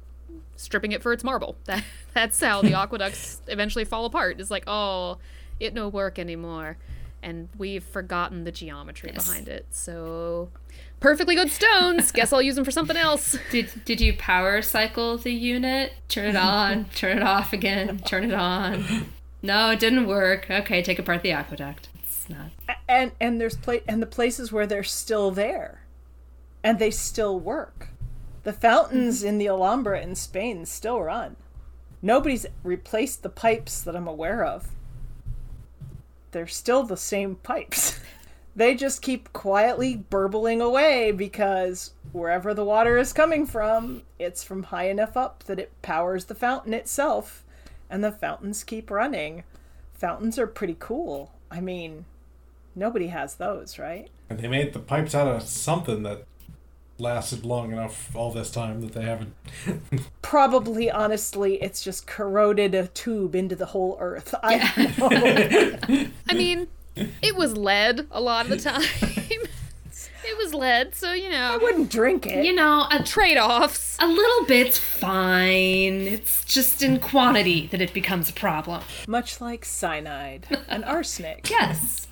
Speaker 1: stripping it for its marble. That that's how the aqueducts eventually fall apart. It's like, oh, it no work anymore. And we've forgotten the geometry
Speaker 4: Yes.
Speaker 1: behind it. So perfectly good stones. Guess I'll use them for something else.
Speaker 4: did did you power cycle the unit? Turn it on, turn it off again, turn it on. No, it didn't work. Okay, take apart the aqueduct. It's not.
Speaker 3: And and there's pla- and the places where they're still there, and they still work. The fountains mm-hmm. in the Alhambra in Spain still run. Nobody's replaced the pipes that I'm aware of. They're still the same pipes. they just keep quietly burbling away because wherever the water is coming from, it's from high enough up that it powers the fountain itself, and the fountains keep running. Fountains are pretty cool. I mean, nobody has those, right?
Speaker 2: And they made the pipes out of something that lasted long enough all this time that they haven't.
Speaker 3: Probably, honestly, it's just corroded a tube into the whole earth. I don't know.
Speaker 1: I mean, it was lead a lot of the time. it was lead, so you know.
Speaker 3: I wouldn't drink it.
Speaker 4: You know, uh, a
Speaker 1: trade offs.
Speaker 4: a little bit's fine. It's just in quantity that it becomes a problem.
Speaker 3: Much like cyanide and arsenic.
Speaker 4: Yes,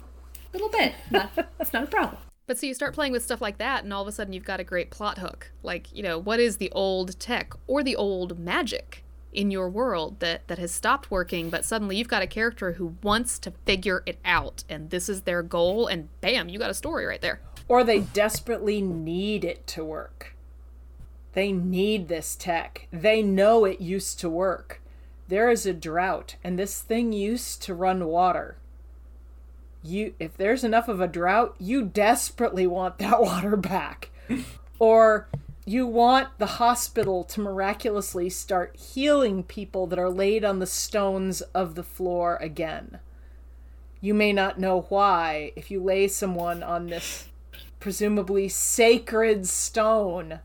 Speaker 4: a little bit. Not, it's not a problem.
Speaker 1: But so you start playing with stuff like that, and all of a sudden you've got a great plot hook. Like, you know, what is the old tech or the old magic in your world that, that has stopped working, but suddenly you've got a character who wants to figure it out, and this is their goal, and bam, you got a story right there.
Speaker 3: Or they desperately need it to work. They need this tech. They know it used to work. There is a drought, and this thing used to run water. You, if there's enough of a drought, you desperately want that water back. or you want the hospital to miraculously start healing people that are laid on the stones of the floor again. You may not know why if you lay someone on this presumably sacred stone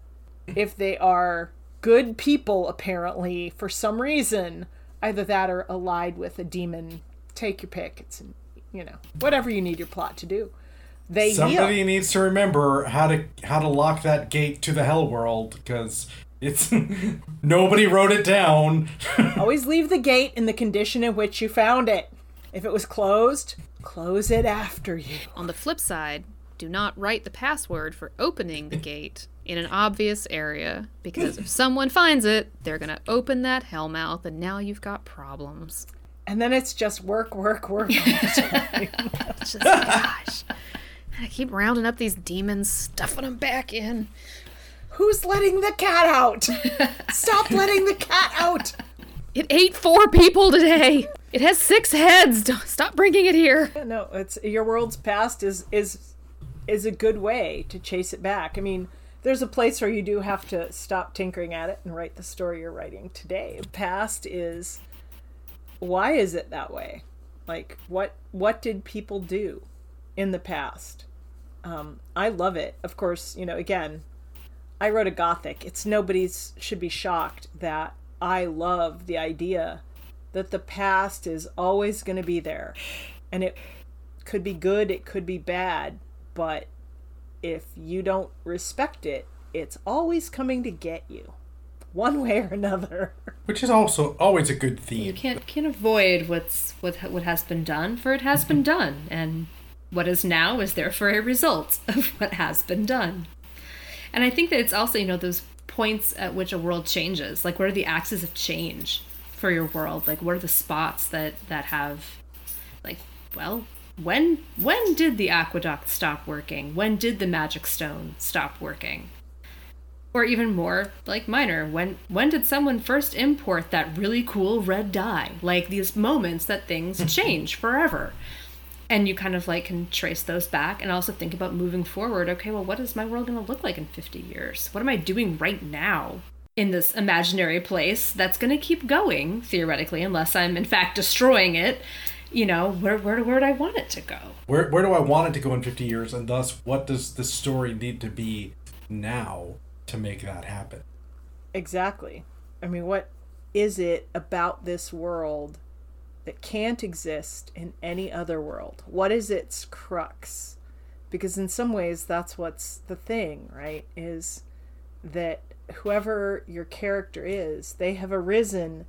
Speaker 3: if they are good people, apparently, for some reason, either that or allied with a demon. Take your pick. It's, you know, whatever you need your plot to do. They
Speaker 2: Somebody
Speaker 3: heal.
Speaker 2: needs to remember how to how to lock that gate to the hell world because it's nobody wrote it down.
Speaker 3: Always leave the gate in the condition in which you found it. If it was closed, close it after you.
Speaker 1: On the flip side, do not write the password for opening the gate in an obvious area because if someone finds it, they're going to open that hellmouth and now you've got problems.
Speaker 3: And then it's just work, work, work. all the time.
Speaker 1: Just, gosh. I keep rounding up these demons, stuffing them back in.
Speaker 3: Who's letting the cat out? Stop letting the cat out.
Speaker 1: It ate four people today. It has six heads. Don't- Stop bringing it here.
Speaker 3: No, it's your world's past is is is a good way to chase it back. I mean, there's a place where you do have to stop tinkering at it and write the story you're writing today. Past is why is it that way? Like what what did people do in the past? Um, I love it. Of course, you know, again, I wrote a gothic. It's nobody's should be shocked that I love the idea that the past is always going to be there. And it could be good, it could be bad, but if you don't respect it, it's always coming to get you, one way or another.
Speaker 2: Which is also always a good theme.
Speaker 4: You can't can't avoid what's what what has been done, for it has been done, and what is now is therefore a result of what has been done. And I think that it's also you know those points at which a world changes. Like, what are the axes of change for your world? Like, what are the spots that that have, like, well, when when did the aqueduct stop working? When did the magic stone stop working? or even more like minor when when did someone first import that really cool red dye like these moments that things change forever and you kind of like can trace those back and also think about moving forward. Okay well what is my world going to look like in 50 years? What am i doing right now in this imaginary place that's going to keep going theoretically unless i'm in fact destroying it? You know where where where do i want it to go?
Speaker 2: Where where do I want it to go in 50 years? And thus what does the story need to be now to make that happen?
Speaker 3: Exactly. I mean, what is it about this world that can't exist in any other world? What is its crux? Because in some ways, that's what's the thing, right? Is that whoever your character is, they have arisen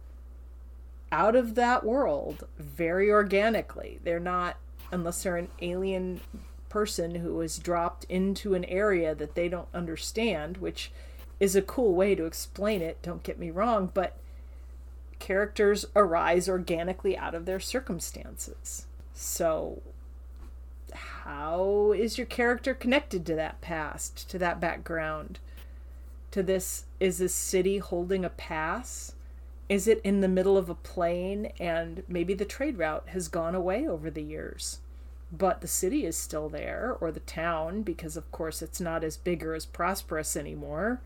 Speaker 3: out of that world very organically. They're not, unless they're an alien person who was dropped into an area that they don't understand, which is a cool way to explain it, don't get me wrong, but characters arise organically out of their circumstances. So, how is your character connected to that past, to that background? To this, is this city holding a pass? Is it in the middle of a plain and maybe the trade route has gone away over the years? But the city is still there, or the town, because of course it's not as big or as prosperous anymore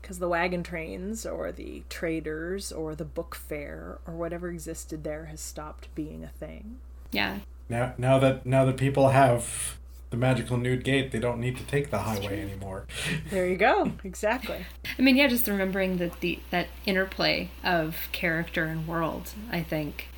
Speaker 3: because the wagon trains or the traders or the book fair or whatever existed there has stopped being a thing.
Speaker 4: yeah
Speaker 2: Now now that now that people have the magical nude gate, they don't need to take the highway anymore.
Speaker 3: There you go. Exactly.
Speaker 4: I mean, yeah, just remembering that the that interplay of character and world. I think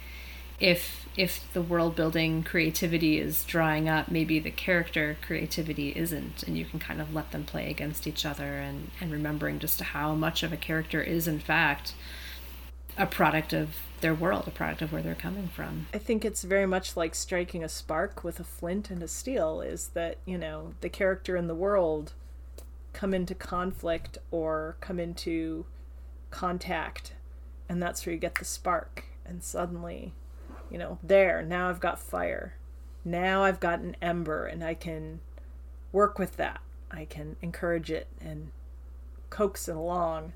Speaker 4: if if the world building creativity is drying up, maybe the character creativity isn't, and you can kind of let them play against each other, and and remembering just how much of a character is in fact a product of their world, a product of where they're coming from.
Speaker 3: I think it's very much like striking a spark with a flint and a steel is that, you know, the character and the world come into conflict or come into contact and that's where you get the spark and suddenly, you know, there, now I've got fire. Now I've got an ember and I can work with that. I can encourage it and coax it along.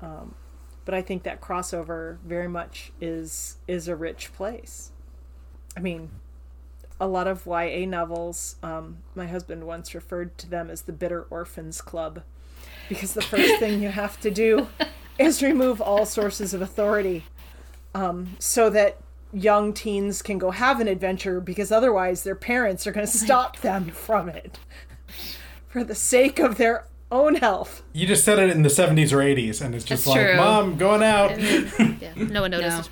Speaker 3: Um, but I think that crossover very much is is a rich place. I mean, a lot of YA novels. Um, my husband once referred to them as the Bitter Orphans Club, because the first thing you have to do is remove all sources of authority, um, so that young teens can go have an adventure. Because otherwise, their parents are going to stop them from it, for the sake of their own health.
Speaker 2: You just said it in the 70s or 80s, and it's just
Speaker 4: That's
Speaker 2: like,
Speaker 4: true.
Speaker 2: Mom, going out.
Speaker 1: yeah, no one noticed.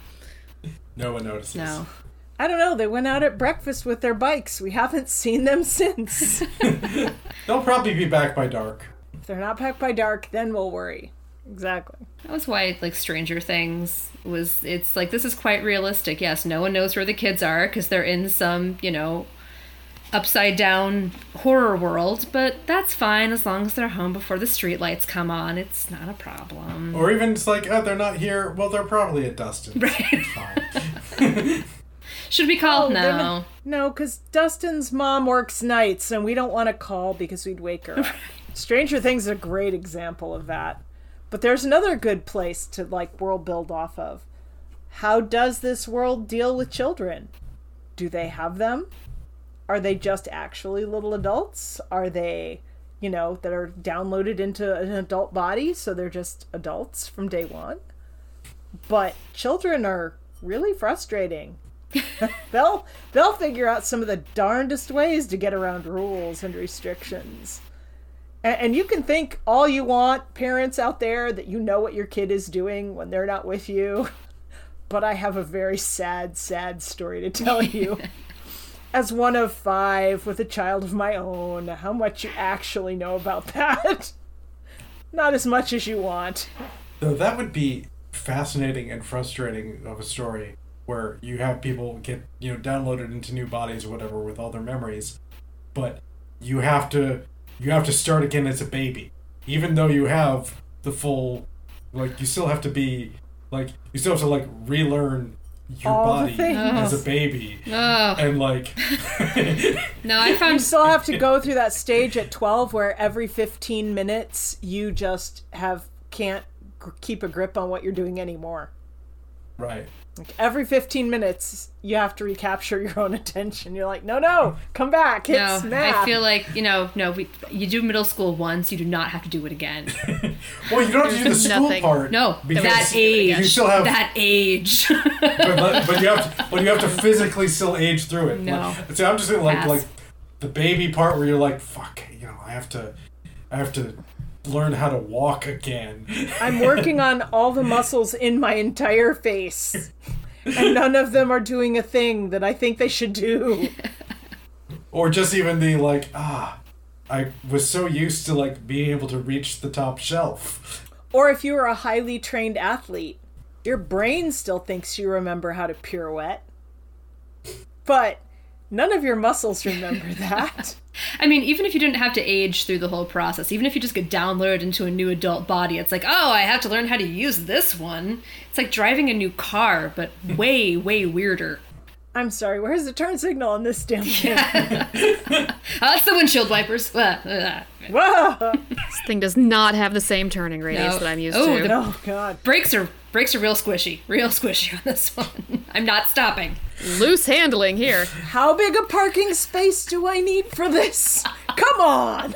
Speaker 2: no one notices.
Speaker 4: No.
Speaker 3: I don't know. They went out at breakfast with their bikes. We haven't seen them since.
Speaker 2: They'll probably be back by dark.
Speaker 3: if they're not back by dark, then we'll worry. Exactly.
Speaker 4: That was why like Stranger Things was it's like this is quite realistic. Yes, no one knows where the kids are because they're in some, you know, upside down horror world, but that's fine as long as they're home before the streetlights come on. It's not a problem.
Speaker 2: Or even it's like, oh, they're not here. Well, they're probably at Dustin.
Speaker 4: Right.
Speaker 2: Fine.
Speaker 4: Should we call?
Speaker 3: Oh, they're
Speaker 4: no.
Speaker 3: not- No, because Dustin's mom works nights, and we don't want to call because we'd wake her up. Stranger Things is a great example of that. But there's another good place to like world build off of. How does this world deal with children? Do they have them? Are they just actually little adults? Are they, you know, that are downloaded into an adult body, so they're just adults from day one? But children are really frustrating they'll they'll figure out some of the darndest ways to get around rules and restrictions. And, and you can think all you want, parents out there, that you know what your kid is doing when they're not with you. But I have a very sad, sad story to tell you. As one of five with a child of my own, how much you actually know about that? Not as much as you want.
Speaker 2: Though that would be fascinating and frustrating of a story where you have people get you know downloaded into new bodies or whatever with all their memories, but you have to you have to start again as a baby, even though you have the full like you still have to be like you still have to like relearn your
Speaker 3: All
Speaker 2: body as a baby
Speaker 4: Oh
Speaker 2: and like
Speaker 4: no, I found.
Speaker 3: You still have to go through that stage at 12 where every 15 minutes you just have can't g- keep a grip on what you're doing anymore.
Speaker 2: right
Speaker 3: Like every 15 minutes you have to recapture your own attention. You're like, "No, no, come back. It's
Speaker 4: no.
Speaker 3: math."
Speaker 4: I feel like you know, no. We, you do middle school once, you do not have to do it again.
Speaker 2: well you don't have to do the school
Speaker 1: nothing.
Speaker 2: part
Speaker 4: No,
Speaker 2: because
Speaker 4: that age.
Speaker 2: you still have
Speaker 4: that age.
Speaker 2: but, but you have to, but you have to physically still age through it.
Speaker 4: No.
Speaker 2: Like, so I'm just saying, like,
Speaker 4: Pass.
Speaker 2: like the baby part where you're like, fuck, you know, I have to, I have to learn how to walk again.
Speaker 3: I'm working on all the muscles in my entire face. And none of them are doing a thing that I think they should do.
Speaker 2: or just even the like, ah, I was so used to like being able to reach the top shelf.
Speaker 3: Or if you are a highly trained athlete, your brain still thinks you remember how to pirouette. But none of your muscles remember that.
Speaker 4: I mean, even if you didn't have to age through the whole process, even if you just get downloaded into a new adult body, it's like, oh, I have to learn how to use this one. It's like driving a new car, but way, way weirder.
Speaker 3: I'm sorry, where's the turn signal on this damn thing?
Speaker 4: Oh, that's the windshield wipers.
Speaker 3: Whoa!
Speaker 1: This thing does not have the same turning radius
Speaker 4: No.
Speaker 1: that I'm used
Speaker 4: Oh,
Speaker 1: to.
Speaker 4: the-
Speaker 3: Oh god.
Speaker 4: Brakes are brakes are real squishy, real squishy on this one. I'm not stopping.
Speaker 1: Loose handling here.
Speaker 3: How big a parking space do I need for this? Come on!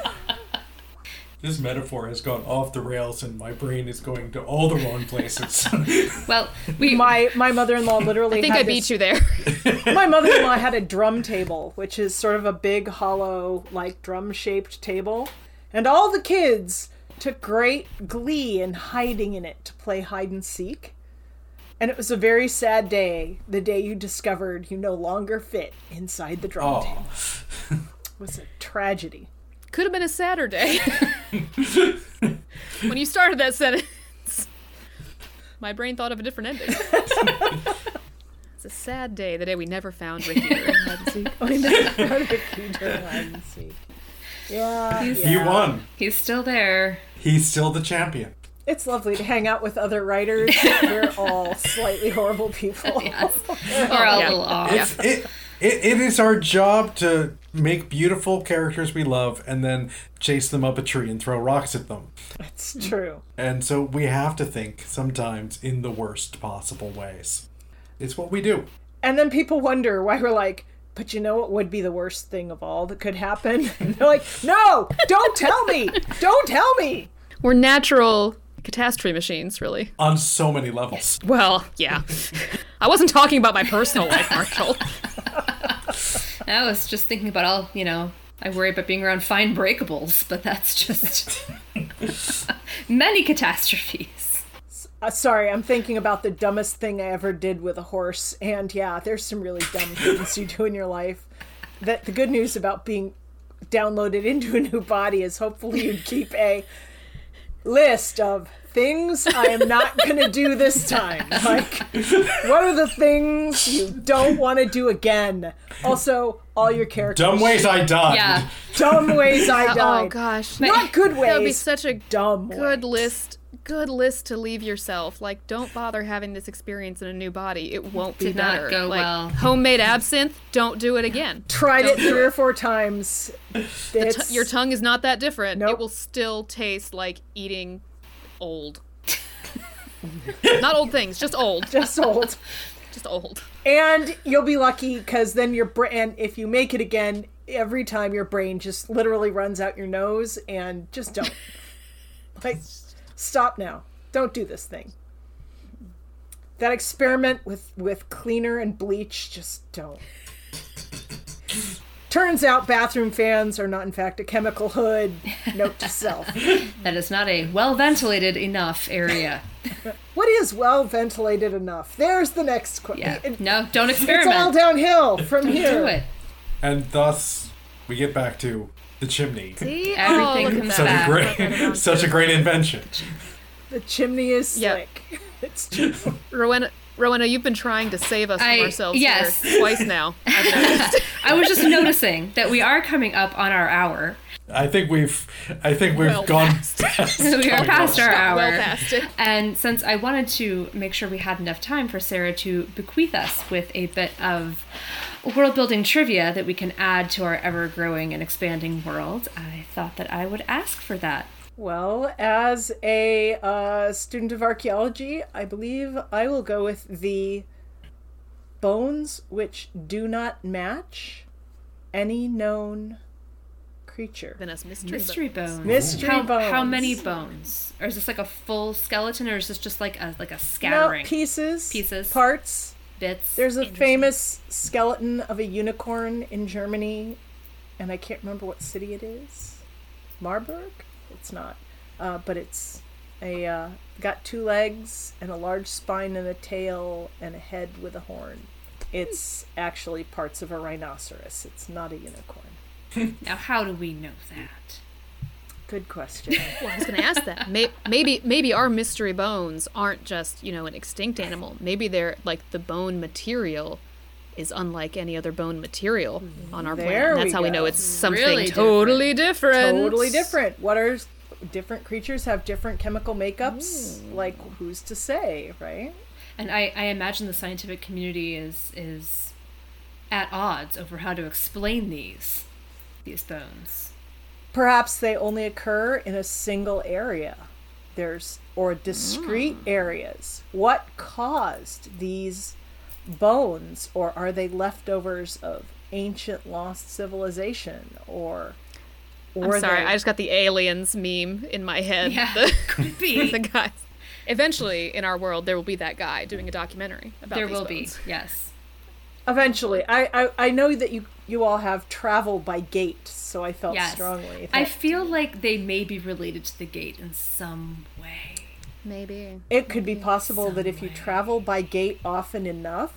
Speaker 2: This metaphor has gone off the rails, and my brain is going to all the wrong places.
Speaker 4: Well, we
Speaker 3: My my mother-in-law literally
Speaker 1: I think
Speaker 3: had
Speaker 1: I beat
Speaker 3: this-
Speaker 1: you there.
Speaker 3: my mother-in-law had a drum table which is sort of a big hollow like drum shaped table and all the kids took great glee in hiding in it to play hide and seek and it was a very sad day the day you discovered you no longer fit inside the drum oh. table
Speaker 2: oh,
Speaker 3: it was a tragedy
Speaker 1: Could have been a Saturday. when you started that sentence, my brain thought of a different ending. it's a sad day, the day we never found Ricky during hide and seek.
Speaker 3: I never Ricky during hide and seek yeah,
Speaker 4: He's-
Speaker 2: he
Speaker 3: yeah.
Speaker 2: won.
Speaker 4: he's still there.
Speaker 2: He's still the champion.
Speaker 3: it's lovely to hang out with other writers we're all slightly horrible people
Speaker 4: Yes. Or a
Speaker 1: Yeah.
Speaker 4: little off.
Speaker 2: It's, it, it, it is our job to make beautiful characters we love and then chase them up a tree and throw rocks at them.
Speaker 3: That's true
Speaker 2: And so we have to think sometimes in the worst possible ways. It's what we do.
Speaker 3: And then people wonder why we're like, but you know what would be the worst thing of all that could happen? And they're like, no, don't tell me. Don't tell me.
Speaker 1: We're natural catastrophe machines, really.
Speaker 2: On so many levels.
Speaker 1: Well, yeah. I wasn't talking about my personal life, Marshall.
Speaker 4: I was just thinking about all, you know, I worry about being around fine breakables, but that's just many catastrophes.
Speaker 3: Uh, sorry, I'm thinking about the dumbest thing I ever did with a horse, and yeah, there's some really dumb things you do in your life. That the good news about being downloaded into a new body is hopefully you keep a list of things I am not going to do this time. Like, what are the things you don't want to do again? Also, all your characters.
Speaker 2: Dumb ways I died.
Speaker 4: Yeah.
Speaker 3: Dumb ways I died.
Speaker 1: Oh gosh,
Speaker 3: Not good ways.
Speaker 1: that would be such a
Speaker 3: dumb
Speaker 1: good
Speaker 3: ways.
Speaker 1: list. Good list to leave yourself. Like, don't bother having this experience in a new body. It won't be
Speaker 4: Did not
Speaker 1: better.
Speaker 4: go
Speaker 1: like,
Speaker 4: well.
Speaker 1: Homemade absinthe. Don't do it again.
Speaker 3: Tried
Speaker 1: Don't
Speaker 3: it
Speaker 1: do
Speaker 3: three or four times.
Speaker 1: T- your tongue is not that different. It will still taste like eating old. not old things, just old.
Speaker 3: just old.
Speaker 1: Just old.
Speaker 3: And you'll be lucky because then your brain, and if you make it again, every time your brain just literally runs out your nose and just don't. like, stop now. Don't do this thing. That experiment with, with cleaner and bleach, just don't. Turns out bathroom fans are not, in fact, a chemical hood. Note to self.
Speaker 4: That is not a well ventilated enough area.
Speaker 3: What is well ventilated enough? There's the next question.
Speaker 4: Yeah. No, don't experiment.
Speaker 3: It's all downhill from here.
Speaker 4: Do it.
Speaker 2: And thus, we get back to the chimney.
Speaker 1: See?
Speaker 4: Everything
Speaker 1: oh,
Speaker 4: comes
Speaker 2: Such
Speaker 1: that.
Speaker 2: a great, such a great invention.
Speaker 3: The chimney is
Speaker 1: Yep.
Speaker 3: It's just
Speaker 1: Rowenna, Rowenna, you've been trying to save us
Speaker 4: I-
Speaker 1: from ourselves
Speaker 4: yes.
Speaker 1: here twice now. I've.
Speaker 4: I was just noticing that we are coming up on our hour.
Speaker 2: I think we've, I think we've
Speaker 1: Well
Speaker 2: gone
Speaker 1: past.
Speaker 2: past.
Speaker 4: We are past our hour.
Speaker 1: well past it.
Speaker 4: And since I wanted to make sure we had enough time for Sara to bequeath us with a bit of world building trivia that we can add to our ever growing and expanding world, I thought that I would ask for that.
Speaker 3: well, as a uh, student of archaeology, I believe I will go with the bones which do not match any known creature.
Speaker 1: Then us mystery.
Speaker 4: Mystery bones.
Speaker 3: Mystery
Speaker 4: how,
Speaker 3: bones.
Speaker 4: How many bones? Or is this like a full skeleton, or is this just like a like a
Speaker 3: No,
Speaker 4: scattering
Speaker 3: pieces,
Speaker 4: Pieces.
Speaker 3: parts.
Speaker 4: bits?
Speaker 3: There's a famous skeleton of a unicorn in Germany, and I can't remember what city it is. Marburg? It's not, uh, but it's a uh, got two legs and a large spine and a tail and a head with a horn. It's actually parts of a rhinoceros. It's not a unicorn.
Speaker 4: now, how do we know that?
Speaker 3: Good question.
Speaker 1: Well, I was going to ask that. Maybe, maybe our mystery bones aren't just you know an extinct animal. Maybe they're like the bone material is unlike any other bone material on our
Speaker 3: There
Speaker 1: planet. And
Speaker 3: we
Speaker 1: That's how we know it's something
Speaker 4: Really
Speaker 1: totally different.
Speaker 3: totally different. What are different creatures have different chemical makeups? Mm. Like who's to say, right?
Speaker 4: And I, I imagine the scientific community is is at odds over how to explain these these bones.
Speaker 3: perhaps they only occur in a single area there's or discrete hmm. areas what caused these bones or are they leftovers of ancient lost civilization or or
Speaker 1: I'm sorry,
Speaker 3: they-
Speaker 1: I just got the aliens meme in my head.
Speaker 4: Yeah,
Speaker 1: The,
Speaker 4: could be.
Speaker 1: the guys. Eventually, in our world, there will be that guy doing a documentary about
Speaker 4: there will be, yes.
Speaker 3: Eventually I, I i know that you you all have traveled by gate so i felt
Speaker 4: Yes.
Speaker 3: strongly
Speaker 4: I feel like they may be related to the gate in some way.
Speaker 1: Maybe.
Speaker 3: it could be possible that if you
Speaker 4: way.
Speaker 3: travel by gate often enough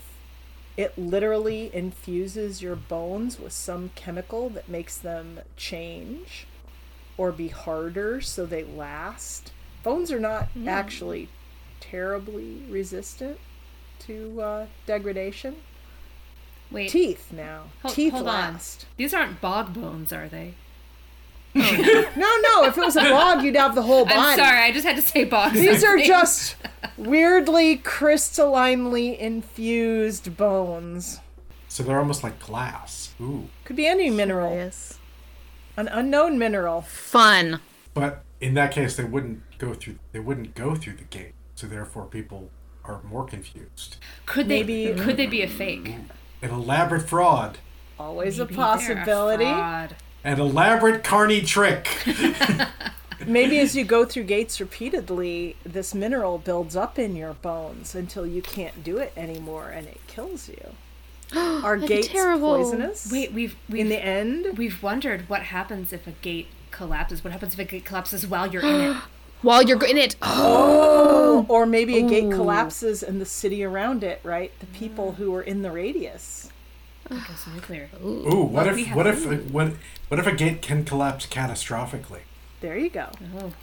Speaker 3: it literally infuses your bones with some chemical that makes them change or be harder so they last. Bones are not actually terribly resistant to uh, degradation.
Speaker 4: Wait,
Speaker 3: Teeth now.
Speaker 4: hol-
Speaker 3: Teeth
Speaker 4: hold on. These aren't bog bones, are they?
Speaker 3: No, no. If it was a bog, you'd have the whole body.
Speaker 4: I'm sorry, I just had to say bog.
Speaker 3: These are just weirdly crystallinely infused bones.
Speaker 2: So they're almost like glass. Ooh.
Speaker 3: Could be any mineral.
Speaker 1: Yes.
Speaker 3: An unknown mineral.
Speaker 1: Fun.
Speaker 2: But in that case, they wouldn't go through. They wouldn't go through the gate. So therefore, people are more confused.
Speaker 4: Could they
Speaker 3: Maybe-
Speaker 4: could they be a fake?
Speaker 2: An elaborate fraud.
Speaker 3: Always
Speaker 4: Maybe
Speaker 3: a possibility.
Speaker 4: fraud.
Speaker 2: An elaborate carny trick.
Speaker 3: Maybe as you go through gates repeatedly, this mineral builds up in your bones until you can't do it anymore and it kills you. Are
Speaker 1: That'd
Speaker 3: gates
Speaker 1: terrible.
Speaker 3: poisonous?
Speaker 4: Wait, we've we've
Speaker 3: in the end?
Speaker 4: we've wondered what happens if a gate collapses. What happens if a gate collapses while you're in it?
Speaker 1: While you're in it.
Speaker 3: Oh, or maybe a gate oh. collapses and the city around it, right? The people who are in the radius.
Speaker 4: It goes nuclear.
Speaker 2: Ooh, what
Speaker 4: Well,
Speaker 2: if what if what what if a gate can collapse catastrophically?
Speaker 3: There you go. Oh.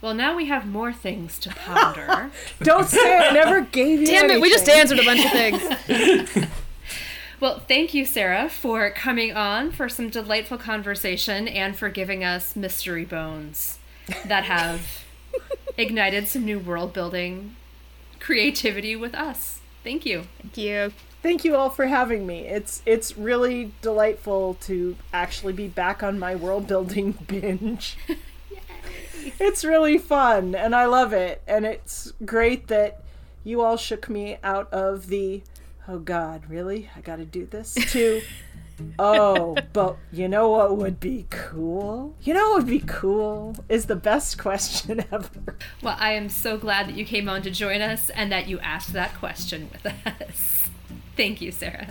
Speaker 4: Well, now we have more things to ponder.
Speaker 3: Don't say I never gave you
Speaker 1: Damn it, we just answered a bunch of things.
Speaker 4: well, thank you, Sara, for coming on for some delightful conversation and for giving us mystery bones that have ignited some new world building creativity with us. Thank you.
Speaker 1: Thank you.
Speaker 3: Thank you all for having me. It's it's really delightful to actually be back on my world building binge. it's really fun and I love it. And it's great that you all shook me out of the oh god, really? I got to do this to Oh, but you know what would be cool? You know what would be cool is the best question ever.
Speaker 4: Well, I am so glad that you came on to join us and that you asked that question with us. Thank you, Sara.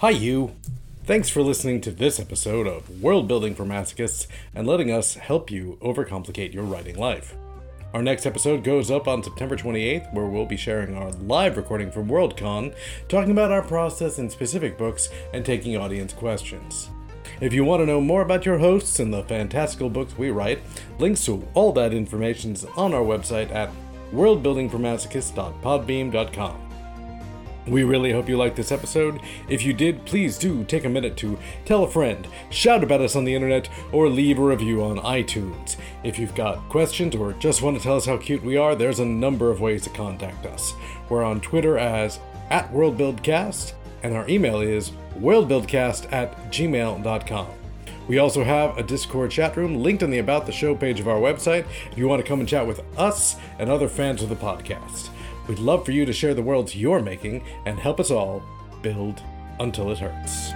Speaker 2: Hi, you. Thanks for listening to this episode of World Building for Masochists and letting us help you overcomplicate your writing life. Our next episode goes up on September 28th, where we'll be sharing our live recording from Worldcon, talking about our process in specific books and taking audience questions. If you want to know more about your hosts and the fantastical books we write, links to all that information is on our website at worldbuildingformasochists.podbean.com. We really hope you liked this episode. If you did, please do take a minute to tell a friend, shout about us on the internet, or leave a review on iTunes. If you've got questions or just want to tell us how cute we are, there's a number of ways to contact us. We're on Twitter as at WorldBuildCast, and our email is worldbuildcast at gmail.com. We also have a Discord chat room linked on the About the Show page of our website if you want to come and chat with us and other fans of the podcast. We'd love for you to share the worlds you're making and help us all build until it hurts.